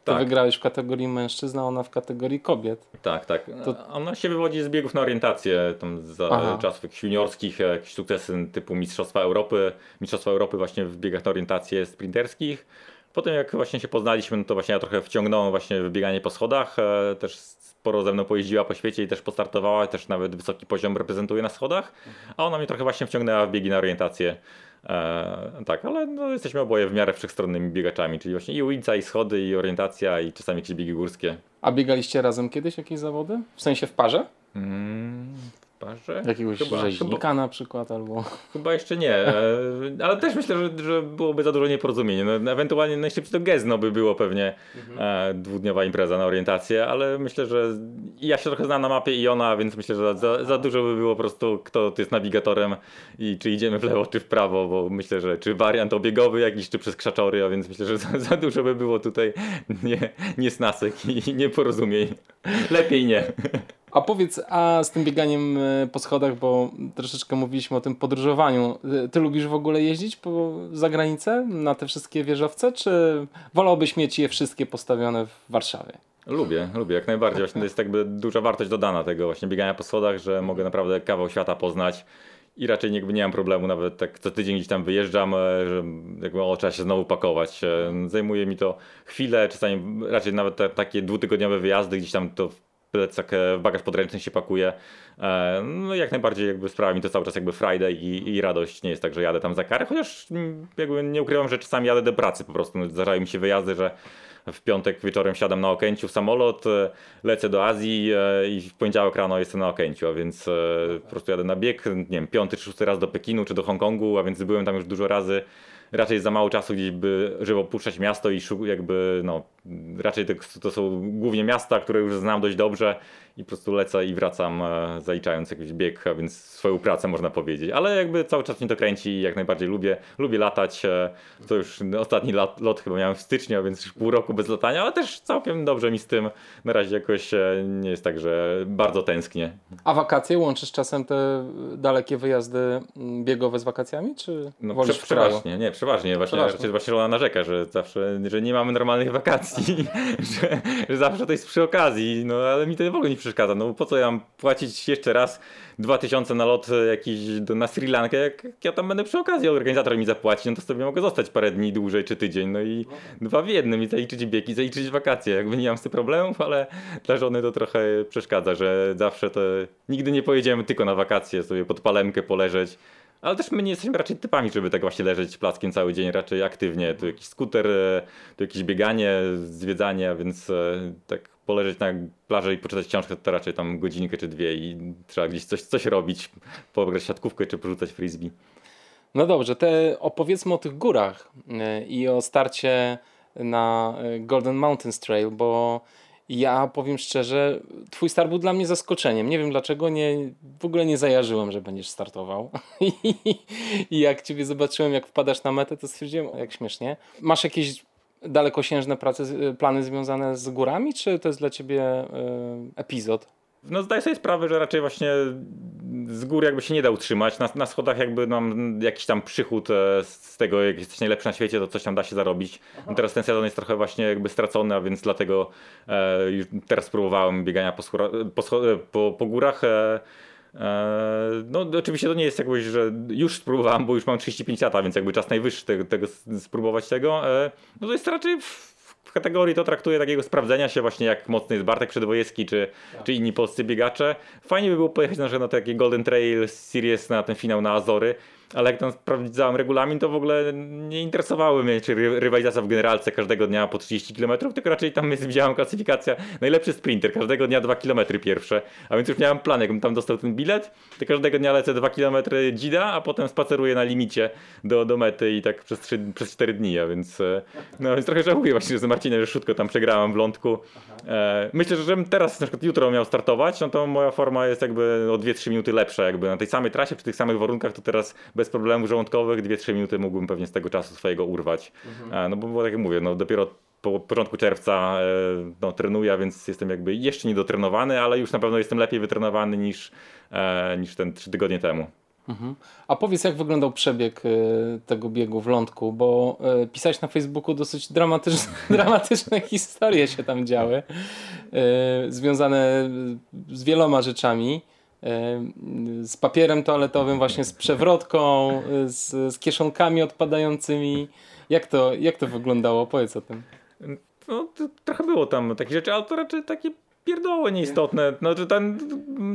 Ty Tak. wygrałeś w kategorii mężczyzn, a ona w kategorii kobiet. Tak, tak. To- Ona się wywodzi z biegów na orientację, tam za Aha. czasów juniorskich, jakieś sukcesy typu Mistrzostwa Europy, Mistrzostwa Europy właśnie w biegach na orientację sprinterskich. Potem jak właśnie się poznaliśmy, no to właśnie ja trochę wciągnąłem właśnie w bieganie po schodach, e, też sporo ze mną pojeździła po świecie i też postartowała, też nawet wysoki poziom reprezentuje na schodach, a ona mnie trochę właśnie wciągnęła w biegi na orientację. E, tak, ale no, jesteśmy oboje w miarę wszechstronnymi biegaczami, czyli właśnie i ulica, i schody, i orientacja, i czasami jakieś biegi górskie. A biegaliście razem kiedyś jakieś zawody? W sensie w parze? Mm, parze? Jakiegoś Chyba- rzeźnika na przykład albo... Chyba jeszcze nie, e, ale też myślę, że, że byłoby za dużo nieporozumień. No, ewentualnie najszybciej to Gezno by było pewnie e, dwudniowa impreza na orientację, ale myślę, że ja się trochę znam na mapie i ona, więc myślę, że za, za dużo by było po prostu kto tu jest nawigatorem i czy idziemy w lewo czy w prawo, bo myślę, że czy wariant obiegowy jakiś, czy przez krzaczory, a więc myślę, że za, za dużo by było tutaj nie, niesnasek i nieporozumień. Lepiej nie. A powiedz, a z tym bieganiem y, po schodach, bo troszeczkę mówiliśmy o tym podróżowaniu. y, Ty lubisz w ogóle jeździć po za granicę na te wszystkie wieżowce, czy wolałbyś mieć je wszystkie postawione w Warszawie? Lubię, lubię jak najbardziej. Właśnie to jest jakby duża wartość dodana tego właśnie biegania po schodach, że mogę naprawdę kawał świata poznać i raczej jakby nie mam problemu, nawet tak co tydzień gdzieś tam wyjeżdżam, e, że jakby o, trzeba się znowu pakować. E, Zajmuje mi to chwilę, czasami raczej nawet te, takie dwutygodniowe wyjazdy, gdzieś tam to plecak, e, w bagaż podręczny się pakuje. E, No jak najbardziej jakby sprawia mi to cały czas jakby Friday i, i radość. Nie jest tak, że jadę tam za karę, chociaż mm, jakby nie ukrywam, że czasami jadę do pracy po prostu. No, Zdarzają mi się wyjazdy, że w piątek wieczorem siadam na Okęciu w samolot, e, lecę do Azji i w poniedziałek rano jestem na Okęciu, a więc po prostu jadę na bieg, nie wiem, piąty czy szósty raz do Pekinu czy do Hongkongu, a więc byłem tam już dużo razy. Raczej za mało czasu gdzieś by, żeby opuszczać miasto i jakby no, raczej to, to są głównie miasta, które już znam dość dobrze i po prostu lecę i wracam e, zaliczając jakiś bieg, a więc swoją pracę można powiedzieć. Ale jakby cały czas mnie to kręci i jak najbardziej lubię. Lubię latać. e, To już ostatni lat, lot chyba miałem w styczniu, a więc już pół roku bez latania, ale też całkiem dobrze mi z tym. Na razie jakoś e, nie jest tak, że bardzo tęsknię. A wakacje łączysz czasem te dalekie wyjazdy mm, biegowe z wakacjami, czy No, wolisz prze, przeważnie, nie, przeważnie. Właśnie, Przeważnie. właśnie ona narzeka, że zawsze, że nie mamy normalnych wakacji, że, że zawsze to jest przy okazji, no ale mi to w ogóle nie przeszkadza, no po co ja mam płacić jeszcze raz 2000 na lot jakiś do, na Sri Lankę, jak, jak ja tam będę przy okazji, organizator mi zapłaci, no to sobie mogę zostać parę dni dłużej czy tydzień, no i dwa w jednym i zaliczyć bieg i zaliczyć wakacje, jakby nie mam z tym problemów, ale dla żony to trochę przeszkadza, że zawsze to, nigdy nie pojedziemy tylko na wakacje, sobie pod palemkę poleżeć, ale też my nie jesteśmy raczej typami, żeby tak właśnie leżeć plackiem cały dzień, raczej aktywnie. Tu jakiś skuter, e, tu jakieś bieganie, zwiedzanie, więc e, tak poleżeć na plaży i poczytać książkę to raczej tam godzinkę czy dwie i trzeba gdzieś coś, coś robić, pograć siatkówkę czy porzucać frisbee. No dobrze, te opowiedzmy o tych górach y, i o starcie na Golden Mountains Trail, bo ja powiem szczerze, twój start był dla mnie zaskoczeniem. Nie wiem dlaczego, nie, w ogóle nie zajarzyłem, że będziesz startował. I jak ciebie zobaczyłem, jak wpadasz na metę, to stwierdziłem, jak śmiesznie. Masz jakieś dalekosiężne prace, plany związane z górami, czy to jest dla ciebie y, epizod? No zdaję sobie sprawę, że raczej właśnie z góry jakby się nie da utrzymać. Na, na schodach jakby mam jakiś tam przychód e, z tego, jak jesteś najlepszy na świecie, to coś tam da się zarobić. No teraz ten sezon jest trochę właśnie jakby stracony, a więc dlatego e, teraz spróbowałem biegania po, skóra- po, e, po, po górach. E, e, no oczywiście to nie jest jakoś, że już spróbowałem, bo już mam 35 lat, więc jakby czas najwyższy tego, tego spróbować tego. No to jest raczej w, w kategorii to traktuję takiego sprawdzenia się właśnie jak mocny jest Bartek Przedwojewski czy, czy inni polscy biegacze. Fajnie by było pojechać na, na taki Golden Trail Series na ten finał na Azory. Ale jak tam sprawdzałem regulamin, to w ogóle nie interesowały mnie, czy rywalizacja w generalce każdego dnia po 30 km, tylko raczej tam jest, widziałem klasyfikacja najlepszy sprinter, każdego dnia 2 km pierwsze, a więc już miałem plan, jakbym tam dostał ten bilet, to każdego dnia lecę 2 km dzida, a potem spaceruję na limicie do, do mety i tak przez, 3, przez 4 dni, a więc, e, no, więc trochę żałuję właśnie, że Marcinem Rzeszutko tam przegrałem w lądku. E, myślę, że żebym teraz na przykład jutro miał startować, no to moja forma jest jakby o 2-3 minuty lepsza, jakby na tej samej trasie, przy tych samych warunkach, to teraz bez problemów żołądkowych 2-3 minuty mógłbym pewnie z tego czasu swojego urwać. Mhm. E, no bo, tak jak mówię, no dopiero po początku czerwca e, no, trenuję, więc jestem jakby jeszcze niedotrenowany, ale już na pewno jestem lepiej wytrenowany niż, e, niż ten 3 tygodnie temu. Mhm. A powiedz, jak wyglądał przebieg tego biegu w lądku, bo pisałeś na Facebooku dosyć dramatyczne, dramatyczne historie się tam działy, związane z wieloma rzeczami z papierem toaletowym, właśnie z przewrotką, z, z kieszonkami odpadającymi. Jak to, jak to wyglądało? Powiedz o tym. No, trochę było tam takich rzeczy, ale to raczej takie pierdoły nieistotne. No, ten,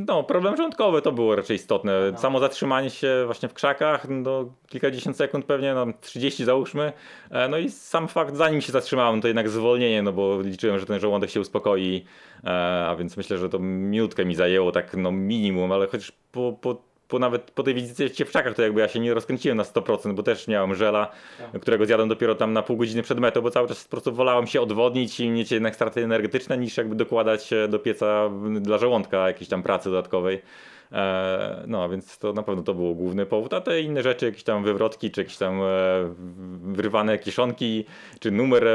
no, problem rządkowy to było raczej istotne. Samo zatrzymanie się właśnie w krzakach, no, kilkadziesiąt sekund pewnie, no, 30 załóżmy. E, no i sam fakt, zanim się zatrzymałem, to jednak zwolnienie, no bo liczyłem, że ten żołądek się uspokoi, e, a więc myślę, że to minutkę mi zajęło, tak no minimum, ale chociaż po, po po nawet po tej wizycie w Czakach, to jakby ja się nie rozkręciłem na 100%, bo też miałem żela, tak. którego zjadłem dopiero tam na pół godziny przed metą, bo cały czas po prostu wolałem się odwodnić i mieć jednak straty energetyczne, niż jakby dokładać do pieca dla żołądka jakiejś tam pracy dodatkowej. E, no, więc to na pewno to był główny powód, a te inne rzeczy, jakieś tam wywrotki, czy jakieś tam e, wyrywane kieszonki, czy numer e,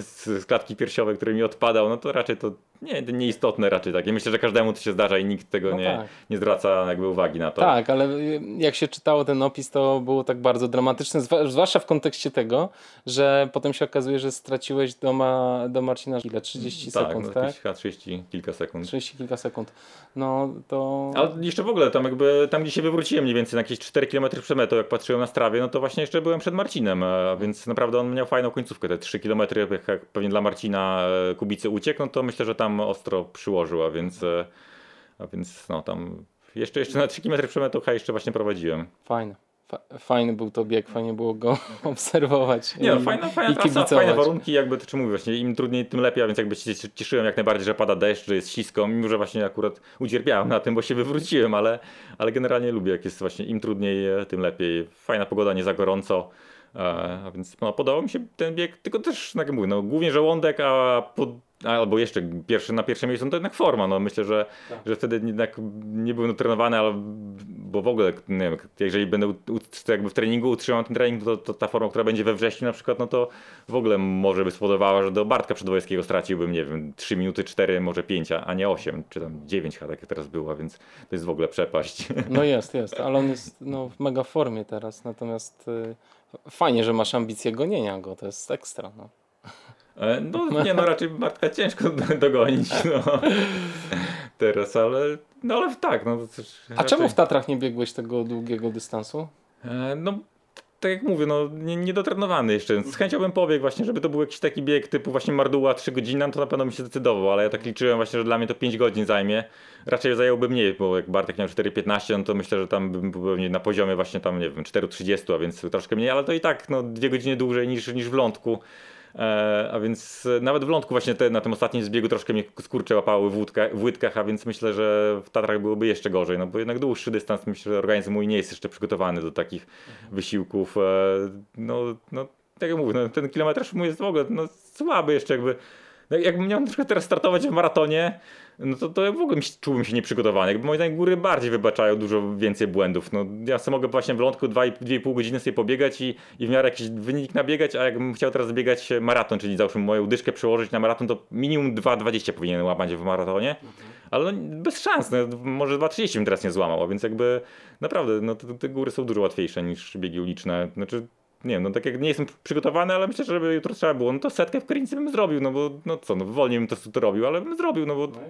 z klatki piersiowej, który mi odpadał, no to raczej to nie, nieistotne raczej tak. myślę, że każdemu to się zdarza i nikt tego no nie, tak. nie zwraca jakby uwagi na to. Tak, ale jak się czytało ten opis, to było tak bardzo dramatyczne, zwłaszcza w kontekście tego, że potem się okazuje, że straciłeś do, ma, do Marcina ile? 30 tak, sekund, no, tak? 30 kilka sekund. 30 kilka sekund. No to... Ale jeszcze w ogóle tam jakby, tam gdzie się wywróciłem mniej więcej na jakieś 4 km przed metą, jak patrzyłem na strawie, no to właśnie jeszcze byłem przed Marcinem, a więc naprawdę on miał fajną końcówkę, te 3 km, jak pewnie dla Marcina e, Kubicy uciekł, no to myślę, że tam ostro przyłożył, a więc, e, a więc no tam jeszcze, jeszcze na 3 km przed metą jeszcze właśnie prowadziłem. Fajne. Fajny był to bieg, fajnie było go obserwować. Nie, no, fajna, fajna trasa, fajne warunki, jakby to czy mówię, właśnie im trudniej, tym lepiej, a więc jakby się cieszyłem jak najbardziej, że pada deszcz, że jest ślisko, mimo że właśnie akurat ucierpiałem na tym, bo się wywróciłem, ale, ale generalnie lubię, jak jest właśnie im trudniej, tym lepiej. Fajna pogoda, nie za gorąco. E, a więc no, podobał mi się ten bieg, tylko też, tak jak mówię, no, głównie żołądek, a pod albo jeszcze pierwszy, na pierwszym miejscu, no to jednak forma. No myślę, że, tak. że wtedy jednak nie byłem trenowany, ale bo w ogóle, nie wiem, jeżeli będę jakby w treningu utrzymał ten trening, to, to, ta forma, która będzie we wrześniu na przykład, no to w ogóle może by spowodowała, że do Bartka Przedwojskiego straciłbym, nie wiem, 3 minuty 4, może 5, a nie 8, czy tam 9 tak jak teraz była, więc to jest w ogóle przepaść. No jest, jest, ale on jest no, w mega formie teraz, natomiast y, fajnie, że masz ambicje gonienia go, to jest ekstra. No. No nie, no raczej Bartka ciężko dogonić, no. Teraz, ale, no ale tak, no. A raczej... czemu w Tatrach nie biegłeś tego długiego dystansu? E, no, tak jak mówię, no nie, niedotrenowany jeszcze. Z chęcią bym pobiegł właśnie, żeby to był jakiś taki bieg typu właśnie Marduła 3 godziny, no to na pewno mi się zdecydował, ale ja tak liczyłem właśnie, że dla mnie to 5 godzin zajmie. Raczej zająłby mniej, bo jak Bartek miał 4,15, no to myślę, że tam bym był pewnie na poziomie właśnie tam, nie wiem, 4,30, a więc troszkę mniej, ale to i tak, no dwie godziny dłużej niż, niż w lądku. E, a więc nawet w lądku właśnie te, na tym ostatnim zbiegu troszkę mnie skurcze łapały w, łódka, w łydkach, a więc myślę, że w Tatrach byłoby jeszcze gorzej, no bo jednak dłuższy dystans, myślę, że organizm mój nie jest jeszcze przygotowany do takich wysiłków. E, no, no tak jak mówię, no, ten kilometraż mój jest w ogóle no, słaby jeszcze jakby. No, jakbym miał teraz startować w maratonie, no to, to w ogóle czułbym się nieprzygotowany. Jakby moim zdaniem góry bardziej wybaczają dużo więcej błędów. No, ja sobie mogę właśnie w lądku 2,5 godziny sobie pobiegać i, i w miarę jakiś wynik nabiegać, a jakbym chciał teraz biegać maraton, czyli załóżmy moją dyszkę przełożyć na maraton, to minimum 2,20 powinien łapać w maratonie. Ale no, bez szans, no, może 2,30 bym teraz nie złamał, więc jakby naprawdę no, te, te góry są dużo łatwiejsze niż biegi uliczne. Znaczy nie wiem, no tak jak nie jestem przygotowany, ale myślę, że żeby jutro trzeba było, no to setkę w Krynicy bym zrobił, no bo no co, no wolniej bym to, to robił, ale bym zrobił, no bo no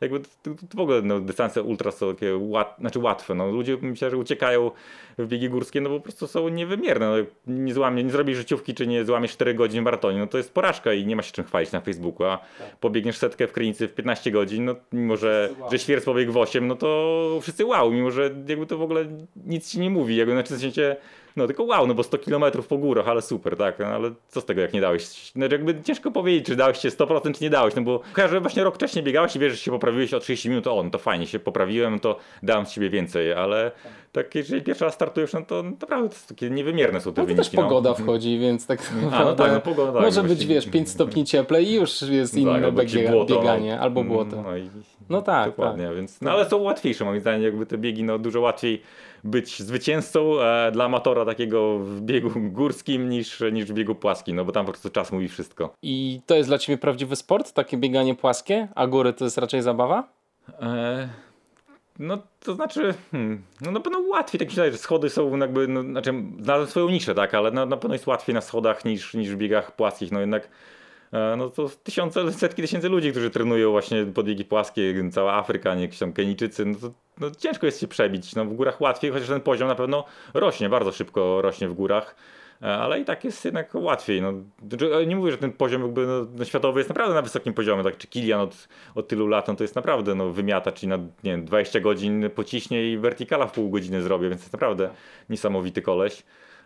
jakby to, to, to w ogóle no, dystanse ultra są takie łat, znaczy łatwe. No. Ludzie myślę, że uciekają w biegi górskie, no bo po prostu są niewymierne. No, nie, złamie, nie zrobisz życiówki, czy nie złamiesz 4 godzin w maratonie, no to jest porażka i nie ma się czym chwalić na Facebooku, a tak. pobiegniesz setkę w Krynicy w 15 godzin, no mimo, że, wow. że świerc pobiegł w 8, no to wszyscy wow, mimo, że jakby to w ogóle nic ci nie mówi, jakby znaczy w sensie no tylko wow, no bo 100 km po górach, ale super, tak, no, ale co z tego jak nie dałeś? No jakby ciężko powiedzieć, czy dałeś się 100% czy nie dałeś, no bo kojarzę, właśnie rok wcześniej biegałeś i wiesz, że się poprawiłeś o 30 minut, o no to fajnie, się poprawiłem, to dałem z siebie więcej, ale tak jeżeli pierwszy raz startujesz, no to naprawdę to jest takie niewymierne są te no, wyniki. też pogoda no. wchodzi, więc tak A, no tak, no pogoda. Tak, może być, wiesz, 5 stopni cieplej i już jest tak, inne biega, błoto, bieganie, albo mm, błoto. No, i, no tak, Dokładnie, tak. więc, no ale są łatwiejsze moim zdaniem, jakby te biegi, no dużo łatwiej być zwycięzcą e, dla amatora takiego w biegu górskim niż, niż w biegu płaskim, no bo tam po prostu czas mówi wszystko. I to jest dla Ciebie prawdziwy sport, takie bieganie płaskie, a góry to jest raczej zabawa? E, no to znaczy, hmm, no na pewno łatwiej, tak myślę, że schody są jakby, no, znaczy znalazłem swoją niszę, tak, ale na, na pewno jest łatwiej na schodach niż, niż w biegach płaskich, no jednak no to tysiące, setki tysięcy ludzi, którzy trenują właśnie podbiegi płaskie, cała Afryka, nie jakieś tam Kenijczycy, no to no ciężko jest się przebić. No w górach łatwiej, chociaż ten poziom na pewno rośnie, bardzo szybko rośnie w górach. E, ale i tak jest jednak łatwiej. No, znaczy, nie mówię, że ten poziom jakby no, no, światowy jest naprawdę na wysokim poziomie, tak czy Kilian od, od tylu lat, no, to jest naprawdę no, wymiata, czyli na nie wiem, 20 godzin pociśnie i wertykala w pół godziny zrobię, więc jest naprawdę niesamowity koleś.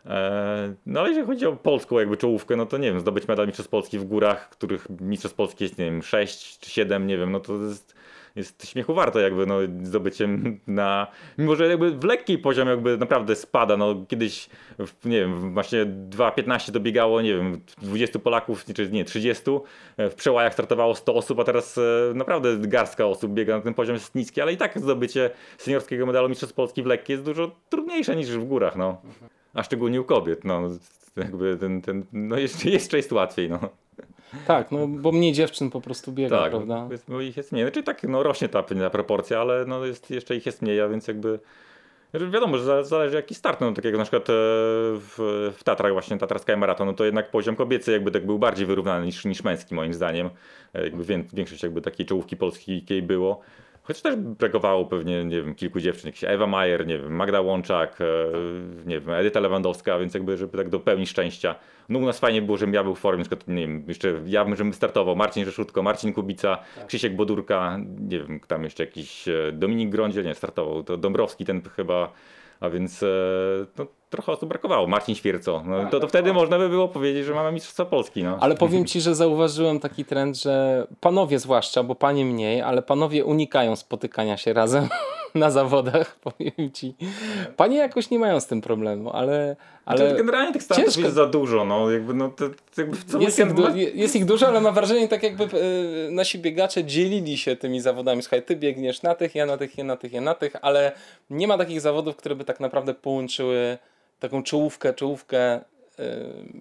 E, no ale jeżeli chodzi o polską jakby czołówkę, no to nie wiem, zdobyć medal Mistrzostw Polski w górach, których Mistrzostw Polski jest, nie wiem, 6 czy 7, nie wiem, no to jest, jest śmiechu warte jakby no zdobyciem na, mimo że jakby w lekki poziom jakby naprawdę spada, no kiedyś, nie wiem, właśnie 2.15 dobiegało, nie wiem, 20 Polaków, czy nie, 30, w przełajach startowało 100 osób, a teraz e, naprawdę garstka osób biega na ten poziom jest niski, ale i tak zdobycie seniorskiego medalu Mistrzostw Polski w lekkiej jest dużo trudniejsze niż w górach, no a szczególnie u kobiet, no jakby ten, ten no jeszcze, jeszcze jest łatwiej, no. Tak, no bo mniej dziewczyn po prostu biega, tak, prawda? Jest, bo ich jest mniej, znaczy tak, no rośnie ta, ta proporcja, ale no jest, jeszcze ich jest mniej, a więc jakby Wiadomo, że zależy jaki start, no takiego na przykład e, w, w Tatrach właśnie Tatrska Maraton, no to jednak poziom kobiecy jakby tak był bardziej wyrównany niż, niż męski moim zdaniem. E, jakby większość jakby takiej czołówki polskiej było. Choć też brakowało pewnie, nie wiem, kilku dziewczyn, jakieś Ewa Majer, nie wiem, Magda Łączak, e, nie wiem, Edyta Lewandowska, więc jakby, żeby tak dopełnić szczęścia. No u nas fajnie było, żebym ja był w formie, przykład, nie wiem, jeszcze ja bym, żebym startował, Marcin Rzeszutko, Marcin Kubica, tak. Krzysiek Bodurka, nie wiem, tam jeszcze jakiś e, Dominik Grądziel, nie, startował, to Dąbrowski ten chyba, a więc e, no, trochę osób brakowało. Marcin Świerco. No, to, to wtedy można by było powiedzieć, że mamy Mistrzostwa Polski. No. Ale powiem Ci, że zauważyłem taki trend, że panowie zwłaszcza, bo panie mniej, ale panowie unikają spotykania się razem na zawodach, powiem Ci. Panie jakoś nie mają z tym problemu, ale... ale generalnie tych startów ciężko. jest za dużo. No, jakby, no, to, co jest, ich du- jest ich dużo, ale mam wrażenie, tak jakby e, nasi biegacze dzielili się tymi zawodami. Słuchaj, ty biegniesz na tych, ja na tych, ja na tych, ja na tych, ale nie ma takich zawodów, które by tak naprawdę połączyły taką czołówkę, czołówkę yy,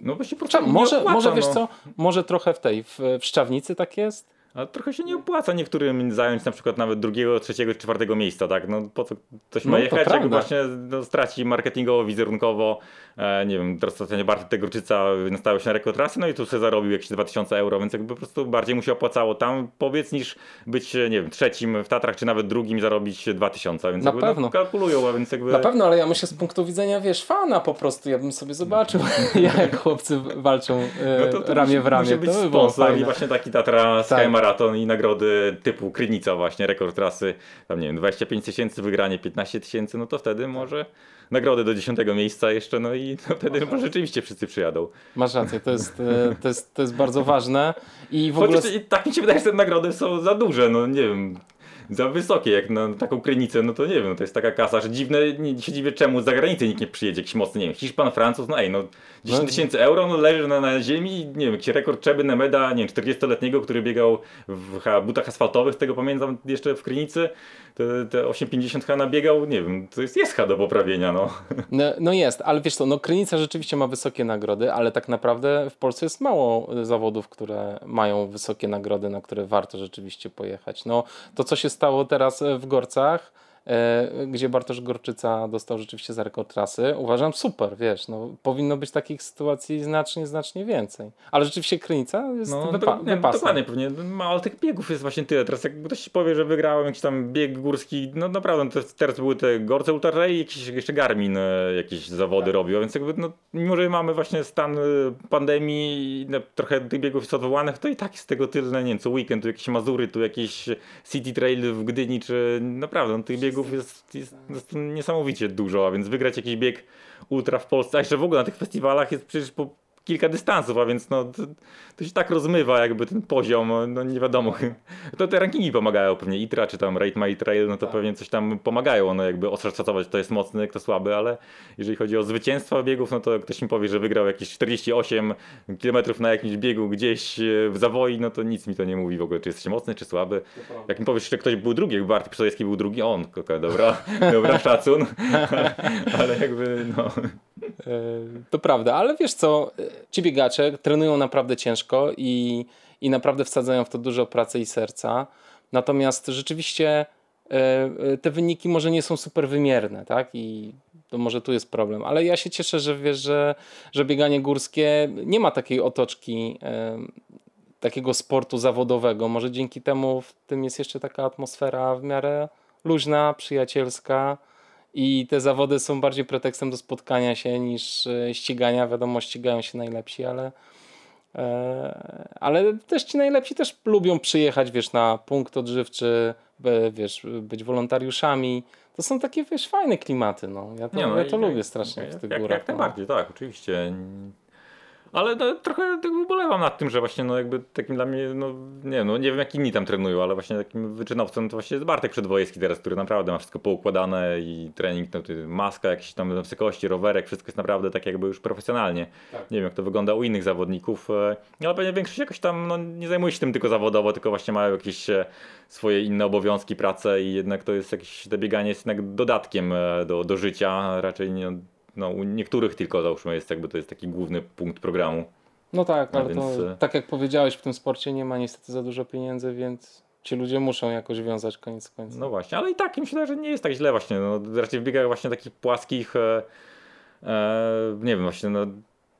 no właśnie może, opłaca, może wiesz no. co, może trochę w tej, w, w Szczawnicy tak jest, ale trochę się nie opłaca niektórym zająć na przykład nawet drugiego, trzeciego, czwartego miejsca, tak? No po co ktoś ma no, jechać, jak właśnie no, straci marketingowo, wizerunkowo, e, nie wiem, teraz ostatnio Bartek Tegorczyca nastawił się na rekord trasy, no i tu sobie zarobił jakieś 2000 euro, więc jakby po prostu bardziej mu się opłacało tam powiedz niż być, nie wiem, trzecim w Tatrach, czy nawet drugim i zarobić 2000, więc na jakby, no, pewno. No, kalkulują, a więc jakby... Na pewno, ale ja myślę z punktu widzenia, wiesz, fana po prostu, ja bym sobie zobaczył, jak chłopcy walczą e, no to, to ramię w ramię. Musi być to by sponsor i właśnie taki Tatra tak maraton i nagrody typu Krynica właśnie, rekord trasy, tam nie wiem, 25 tysięcy, wygranie 15 tysięcy, no to wtedy może nagrody do 10 miejsca jeszcze, no i wtedy no, rzeczywiście wszyscy przyjadą. Masz rację, to jest, e, to jest, to jest bardzo ważne i w ogóle... Chociaż, tak mi się wydaje, że te nagrody są za duże, no nie wiem za wysokie, jak na taką krynicę, no to nie wiem, no to jest taka kasa, że dziwne, nie, się dziwię czemu z zagranicy nikt nie przyjedzie, jakiś mocny, nie wiem, Hiszpan, Francuz, no ej, no 10 no. tysięcy euro, no leży na, na ziemi, nie wiem, jakiś rekord Czeby Nemeda, nie wiem, 40-letniego, który biegał w butach asfaltowych, z tego pamiętam jeszcze w krynicy, te, te 850 H nabiegał, nie wiem, to jest, jest H do poprawienia, no. no. No jest, ale wiesz co, no krynica rzeczywiście ma wysokie nagrody, ale tak naprawdę w Polsce jest mało zawodów, które mają wysokie nagrody, na które warto rzeczywiście pojechać. No to co się stało teraz w Gorcach, gdzie Bartosz Gorczyca dostał rzeczywiście za rekord trasy. Uważam super, wiesz, no, powinno być takich sytuacji znacznie, znacznie więcej. Ale rzeczywiście Krynica jest No, wypa- do, nie, wypasem. dokładnie, pewnie mało tych biegów jest właśnie tyle. Teraz jak ktoś powie, że wygrałem jakiś tam bieg górski, no naprawdę, no teraz były te Gorce Ultra i jakieś, jeszcze Garmin e, jakieś zawody Tak. robił, więc jakby no, mimo, że mamy właśnie stan e, pandemii i trochę tych biegów jest odwołanych, to i tak jest tego tyle, nie wiem, co weekend, tu jakieś Mazury, tu jakieś City Trail w Gdyni, czy naprawdę, no, tych biegów jest, jest, jest niesamowicie dużo, a więc wygrać jakiś bieg ultra w Polsce, a jeszcze w ogóle na tych festiwalach jest przecież po kilka dystansów, a więc no, to, to się tak rozmywa jakby ten poziom, no nie wiadomo. To te rankingi pomagają pewnie, ITRA czy tam Rate My Trail, no to pewnie coś tam pomagają, no jakby oszacować kto jest mocny, kto słaby, ale jeżeli chodzi o zwycięstwa biegów, no to ktoś mi powie, że wygrał jakieś 48 km na jakimś biegu gdzieś e, w zawoi, no to nic mi to nie mówi w ogóle, czy jesteś mocny, czy słaby. Jak mi powiesz, że ktoś był drugi, jak Bartek Przodecki był drugi, on, okej, dobra, dobra, szacun, ale jakby no... To prawda, ale wiesz co, ci biegacze trenują naprawdę ciężko i, i naprawdę wsadzają w to dużo pracy i serca. Natomiast rzeczywiście e, e, te wyniki może nie są super wymierne, tak? I to może tu jest problem. Ale ja się cieszę, że wiesz, że, że bieganie górskie nie ma takiej otoczki e, takiego sportu zawodowego. Może dzięki temu w tym jest jeszcze taka atmosfera w miarę luźna, przyjacielska. I te zawody są bardziej pretekstem do spotkania się niż e, ścigania. Wiadomo, ścigają się najlepsi, ale, e, ale też ci najlepsi też lubią przyjechać, wiesz, na punkt odżywczy, wiesz, być wolontariuszami. To są takie, wiesz, fajne klimaty, no. Ja to, no ja to lubię strasznie w jak, tych jak, górach. Jak no. najbardziej, tak, oczywiście. Ale no, trochę tak ubolewam nad tym, że właśnie no jakby takim dla mnie, no nie, no nie wiem jak inni tam trenują, ale właśnie takim wyczynowcem to właśnie jest Bartek Przedwojewski teraz, który naprawdę ma wszystko poukładane i trening, no, maska, jakieś tam wysokości, rowerek, wszystko jest naprawdę tak jakby już profesjonalnie. Tak. Nie wiem jak to wygląda u innych zawodników, e, ale pewnie większość jakoś tam no, nie zajmuje się tym tylko zawodowo, tylko właśnie mają jakieś e, swoje inne obowiązki, pracę i jednak to jest jakieś, to bieganie jest jednak dodatkiem e, do, do życia, raczej nie, no, u niektórych tylko załóżmy jest jakby to jest taki główny punkt programu. No tak, ale więc, to, e, tak jak powiedziałeś, w tym sporcie nie ma niestety za dużo pieniędzy, więc ci ludzie muszą jakoś wiązać koniec z końcem. No właśnie, ale i tak myślę, że nie jest tak źle właśnie. No, raczej w biegach właśnie takich płaskich, e, e, nie wiem, właśnie no,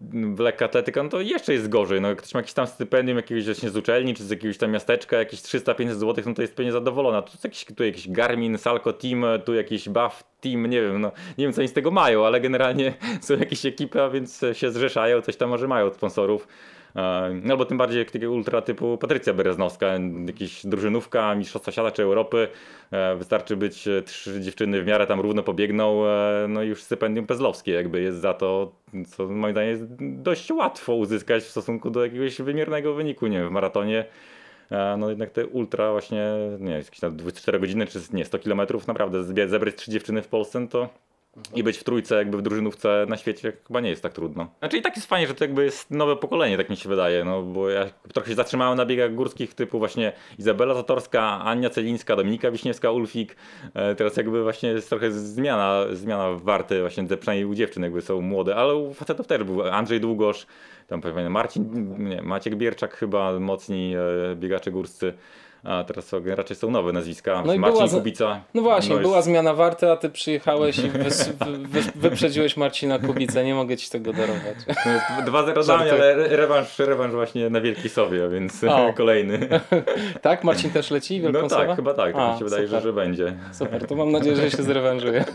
w lekka atletyka, no to jeszcze jest gorzej. No, ktoś ma jakieś tam stypendium jakiegoś właśnie z uczelni, czy z jakiegoś tam miasteczka, jakieś 300-500 zł, no to jest pewnie zadowolona. Tu jest jakiś, tu jakiś Garmin, Salco Team, tu jakiś Buff Team, nie wiem, no nie wiem co oni z tego mają, ale generalnie są jakieś ekipy, a więc się zrzeszają, coś tam może mają od sponsorów. E, No albo tym bardziej jak takie ultra typu Patrycja Bereznowska, jakiś drużynówka, mistrzostwa świata czy Europy. E, Wystarczy być e, trzy dziewczyny w miarę tam równo pobiegną, no i już stypendium pezlowskie jakby jest za to, co moim zdaniem jest dość łatwo uzyskać w stosunku do jakiegoś wymiernego wyniku, nie wiem, w maratonie. No jednak te ultra właśnie, nie jakieś tam 24 godziny czy nie, 100 kilometrów naprawdę zebrać trzy dziewczyny w Polsce no to i być w trójce jakby w drużynówce na świecie chyba nie jest tak trudno. Znaczy i tak jest fajnie, że to jakby jest nowe pokolenie, tak mi się wydaje, no bo ja trochę się zatrzymałem na biegach górskich typu właśnie Izabela Zatorska, Ania Celińska, Dominika Wiśniewska, Ulfik. E, Teraz jakby właśnie jest trochę zmiana, zmiana warty właśnie przynajmniej u dziewczyn jakby są młode, ale u facetów też był Andrzej Długosz, tam pewnie Marcin, nie, Maciek Bierczak chyba, mocni e, biegacze górscy. A teraz raczej są nowe nazwiska. No Marcin była Kubica. No właśnie, jest- była zmiana warty, a ty przyjechałeś i wys, wy, wy, wyprzedziłeś Marcina Kubicę. Nie mogę ci tego darować. Jest 2-0 dla mnie, ale re- rewanż, rewanż właśnie na Wielkiej Sowie, więc O. kolejny. Tak? Marcin też leci? Wielką No tak, chyba tak, tak A, mi się wydaje, że, super. że będzie. Super, to mam nadzieję, że się zrewanżuje.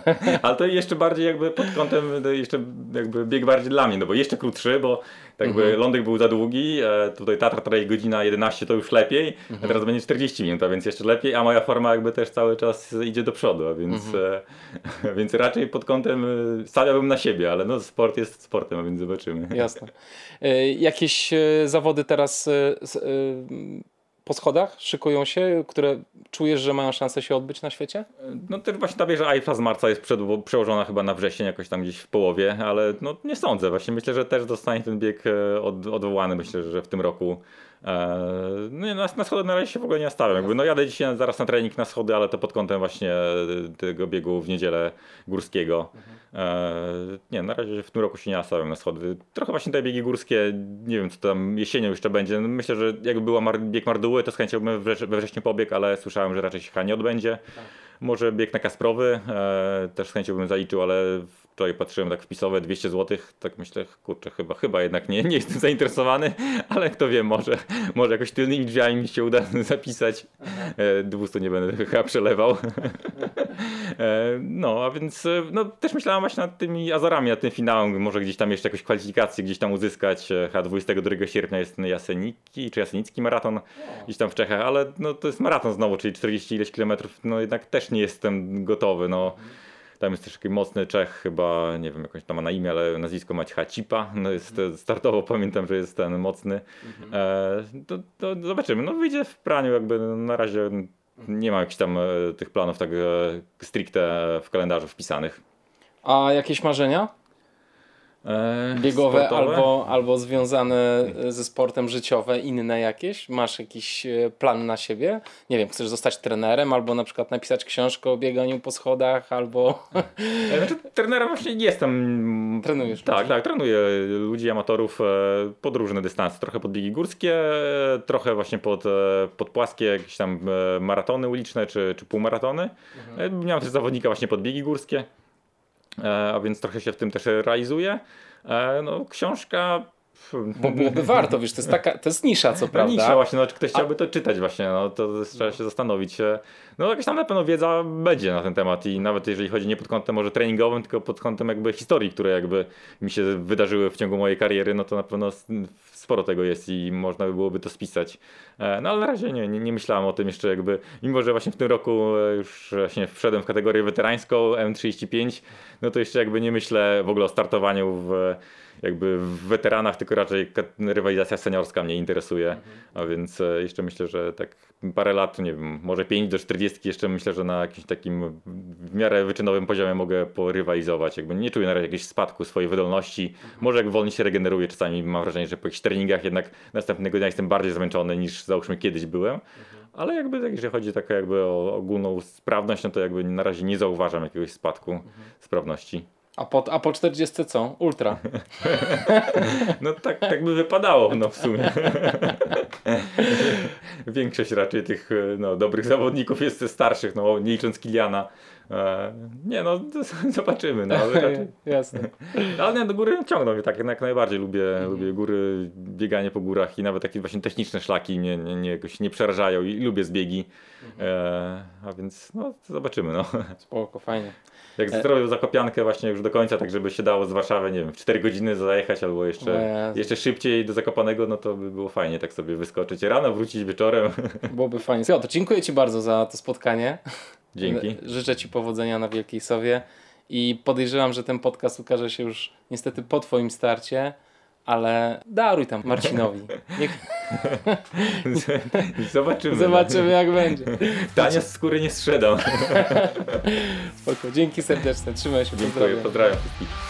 Ale to jeszcze bardziej jakby pod kątem, jeszcze jakby bieg bardziej dla mnie, no bo jeszcze krótszy, bo tak jakby Mhm. lądek był za długi, e, tutaj Tatra Trail godzina 11 to już lepiej, Mhm. a teraz będzie 40 minut, a więc jeszcze lepiej, a moja forma jakby też cały czas idzie do przodu, a więc, Mhm. e, więc raczej pod kątem e, stawiałbym na siebie, ale no sport jest sportem, a więc zobaczymy. Jasne. Jakieś zawody teraz po schodach szykują się, które czujesz, że mają szansę się odbyć na świecie? No też właśnie ta wieża Eiffla z marca jest przed, przełożona chyba na wrzesień, jakoś tam gdzieś w połowie, ale no nie sądzę. Właśnie myślę, że też zostanie ten bieg e, od, odwołany, myślę, że w tym roku. E, No na, na schody na razie się w ogóle nie nastawiam. Jakby, no jadę dzisiaj zaraz na trening na schody, ale to pod kątem właśnie e, tego biegu w niedzielę górskiego. E, Nie, na razie w tym roku się nie nastawiam na schody. Trochę właśnie te biegi górskie, nie wiem co tam jesienią jeszcze będzie. No, myślę, że jakby była bieg Marduły, to z chęcią bym we, wrze- we wrześniu pobieg, ale słyszałem, że raczej się chyba nie odbędzie. Może bieg na Kasprowy, e, też z chęcią bym zaliczył, ale wczoraj patrzyłem tak wpisowe 200 zł, tak myślę, kurczę, chyba, chyba jednak nie, nie jestem zainteresowany, ale kto wie, może, może jakoś tylnymi drzwiami mi się uda zapisać. E, 200 nie będę chyba przelewał. E, no, a więc e, no, też myślałem właśnie nad tymi Azorami, nad tym finałem, może gdzieś tam jeszcze jakąś kwalifikację gdzieś tam uzyskać. E, Chyba 22 sierpnia jest Jaseniki, czy Jasenicki maraton gdzieś tam w Czechach, ale no, to jest maraton znowu, czyli 40 ileś kilometrów, no jednak też nie jestem gotowy, no. Tam jest też taki mocny Czech, chyba, nie wiem, jakąś tam ma na imię, ale nazwisko Maćcha Cipa. No jest startowo, pamiętam, że jest ten mocny. E, to, to zobaczymy. No wyjdzie w praniu, jakby no, na razie nie ma jakichś tam e, tych planów tak e, stricte w kalendarzu wpisanych. A jakieś marzenia? E, Biegowe sportowe? albo, albo związane ze sportem życiowe, inne jakieś? Masz jakiś e, plan na siebie? Nie wiem, chcesz zostać trenerem, albo na przykład napisać książkę o bieganiu po schodach, albo... E, Znaczy, trenerem właśnie nie jestem. Trenujesz Tak, ludzi. tak, trenuję ludzi, amatorów e, pod różne dystanse. Trochę pod biegi górskie, e, trochę właśnie pod, e, pod płaskie, jakieś tam e, maratony uliczne czy, czy półmaratony. Mhm. E, Miałem też zawodnika właśnie pod biegi górskie, e, a więc trochę się w tym też realizuję. E, No, książka. Bo byłoby warto, wiesz, to jest taka, to jest nisza, co No prawda. nisza właśnie, no, czy ktoś chciałby to czytać właśnie, no to trzeba się zastanowić. No jakaś tam na pewno wiedza będzie na ten temat i nawet jeżeli chodzi nie pod kątem może treningowym, tylko pod kątem jakby historii, które jakby mi się wydarzyły w ciągu mojej kariery, no to na pewno sporo tego jest i można by byłoby to spisać. E, No ale na razie nie, nie, nie myślałem o tym jeszcze jakby, mimo że właśnie w tym roku e, już właśnie wszedłem w kategorię weterańską M35, no to jeszcze jakby nie myślę w ogóle o startowaniu w jakby w weteranach, tylko raczej rywalizacja seniorska mnie interesuje, a więc e, jeszcze myślę, że tak parę lat, nie wiem, może 5 do 40 jeszcze myślę, że na jakimś takim w miarę wyczynowym poziomie mogę porywalizować, jakby nie czuję na razie jakiegoś spadku swojej wydolności, może jak wolniej się regeneruję, czasami mam wrażenie, że po jakichś treningach jednak następnego dnia jestem bardziej zmęczony niż załóżmy kiedyś byłem, ale jakby tak, jeżeli chodzi tak jakby o ogólną sprawność, no to jakby na razie nie zauważam jakiegoś spadku sprawności. A po, a po 40 co? Ultra. No tak, tak by wypadało, no w sumie. Większość raczej tych e, no, dobrych zawodników jest ze starszych, no nie licząc Kiliana. E, nie no, zobaczymy, no ale raczej. Jasne. Ale nie, do góry ciągną mnie tak, jak najbardziej lubię, lubię góry, bieganie po górach i nawet takie właśnie techniczne szlaki mnie nie, nie, jakoś nie przerażają i lubię zbiegi. E, a więc no, zobaczymy, no. Spoko, fajnie. Jak zrobił zakopiankę właśnie już do końca, tak żeby się dało z Warszawy, nie wiem, w 4 godziny zajechać albo jeszcze, jeszcze szybciej do Zakopanego, no to by było fajnie tak sobie wyskoczyć rano, wrócić wieczorem. Byłoby fajnie. Piotr, dziękuję Ci bardzo za to spotkanie. Dzięki. Życzę Ci powodzenia na Wielkiej Sowie i podejrzewam, że ten podcast ukaże się już niestety po Twoim starcie, ale daruj tam Marcinowi. Niech Zobaczymy. zobaczymy jak będzie. Tania z skóry nie strzedam. Spoko. Dzięki serdeczne. Trzymaj się. Dziękuję, pozdrawiam. pozdrawiam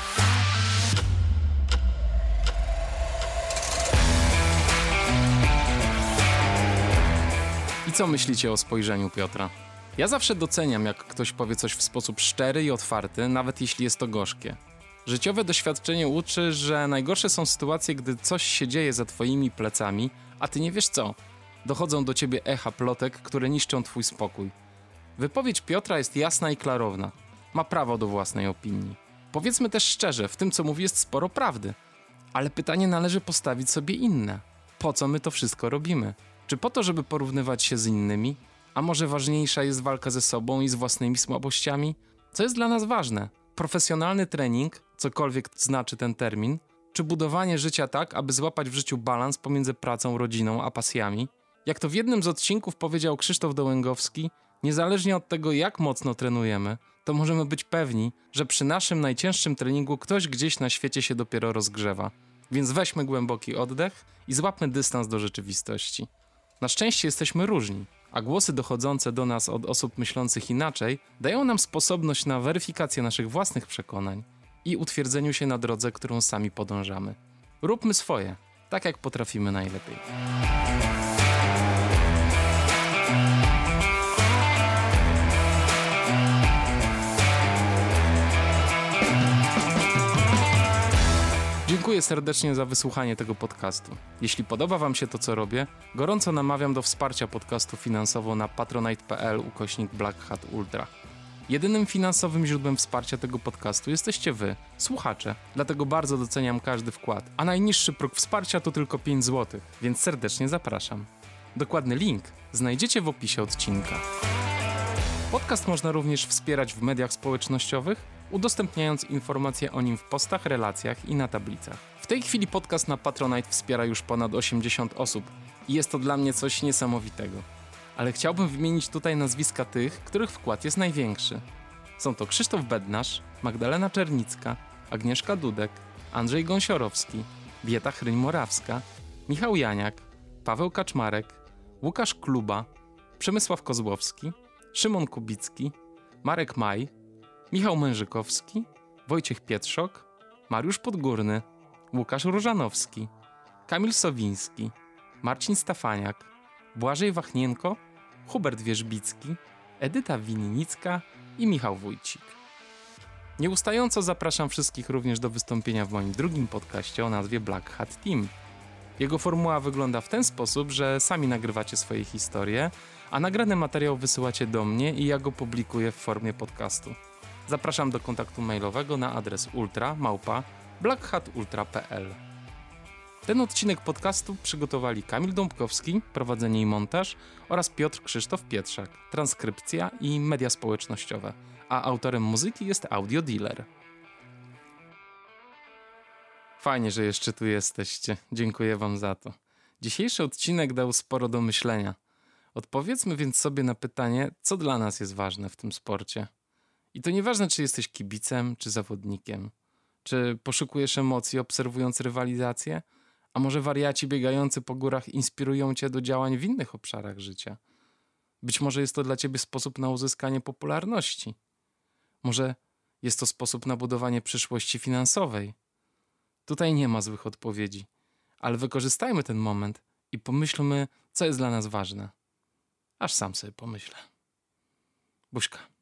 co myślicie o spojrzeniu Piotra? Ja zawsze doceniam, jak ktoś powie coś w sposób szczery i otwarty, nawet jeśli jest to gorzkie. Życiowe doświadczenie uczy, że najgorsze są sytuacje, gdy coś się dzieje za twoimi plecami, a ty nie wiesz co. Dochodzą do ciebie echa plotek, które niszczą twój spokój. Wypowiedź Piotra jest jasna i klarowna. Ma prawo do własnej opinii. Powiedzmy też szczerze, w tym co mówi jest sporo prawdy. Ale pytanie należy postawić sobie inne. Po co my to wszystko robimy? Czy po to, żeby porównywać się z innymi? A może ważniejsza jest walka ze sobą i z własnymi słabościami? Co jest dla nas ważne? Profesjonalny trening, cokolwiek znaczy ten termin, czy budowanie życia tak, aby złapać w życiu balans pomiędzy pracą, rodziną a pasjami? Jak to w jednym z odcinków powiedział Krzysztof Dołęgowski, niezależnie od tego, jak mocno trenujemy, to możemy być pewni, że przy naszym najcięższym treningu ktoś gdzieś na świecie się dopiero rozgrzewa. Więc weźmy głęboki oddech i złapmy dystans do rzeczywistości. Na szczęście jesteśmy różni, a głosy dochodzące do nas od osób myślących inaczej dają nam sposobność na weryfikację naszych własnych przekonań i utwierdzeniu się na drodze, którą sami podążamy. Róbmy swoje, tak jak potrafimy najlepiej. Dziękuję serdecznie za wysłuchanie tego podcastu. Jeśli podoba Wam się to, co robię, gorąco namawiam do wsparcia podcastu finansowo na patronite.pl ukośnik Black Hat Ultra. Jedynym finansowym źródłem wsparcia tego podcastu jesteście Wy, słuchacze, dlatego bardzo doceniam każdy wkład, a najniższy próg wsparcia to tylko 5 zł, więc serdecznie zapraszam. Dokładny link znajdziecie w opisie odcinka. Podcast można również wspierać w mediach społecznościowych, udostępniając informacje o nim w postach, relacjach i na tablicach. W tej chwili podcast na Patronite wspiera już ponad 80 osób i jest to dla mnie coś niesamowitego. Ale chciałbym wymienić tutaj nazwiska tych, których wkład jest największy. Są to Krzysztof Bednarz, Magdalena Czernicka, Agnieszka Dudek, Andrzej Gąsiorowski, Wieta Chryń-Morawska, Michał Janiak, Paweł Kaczmarek, Łukasz Kluba, Przemysław Kozłowski, Szymon Kubicki, Marek Maj, Michał Mężykowski, Wojciech Pietrzok, Mariusz Podgórny, Łukasz Różanowski, Kamil Sowiński, Marcin Stafaniak, Błażej Wachnienko, Hubert Wierzbicki, Edyta Winnicka i Michał Wójcik. Nieustająco zapraszam wszystkich również do wystąpienia w moim drugim podcaście o nazwie Black Hat Team. Jego formuła wygląda w ten sposób, że sami nagrywacie swoje historie, a nagrany materiał wysyłacie do mnie i ja go publikuję w formie podcastu. Zapraszam do kontaktu mailowego na adres ultra małpa blackhatultra.pl. Ten odcinek podcastu przygotowali Kamil Dąbkowski, prowadzenie i montaż oraz Piotr Krzysztof Pietrzak, transkrypcja i media społecznościowe, a autorem muzyki jest Audio Dealer. Fajnie, że jeszcze tu jesteście. Dziękuję Wam za to. Dzisiejszy odcinek dał sporo do myślenia. Odpowiedzmy więc sobie na pytanie, co dla nas jest ważne w tym sporcie. I to nieważne, czy jesteś kibicem, czy zawodnikiem. Czy poszukujesz emocji obserwując rywalizację? A może wariaci biegający po górach inspirują cię do działań w innych obszarach życia? Być może jest to dla ciebie sposób na uzyskanie popularności. Może jest to sposób na budowanie przyszłości finansowej. Tutaj nie ma złych odpowiedzi, ale wykorzystajmy ten moment i pomyślmy, co jest dla nas ważne. Aż sam sobie pomyślę. Buźka.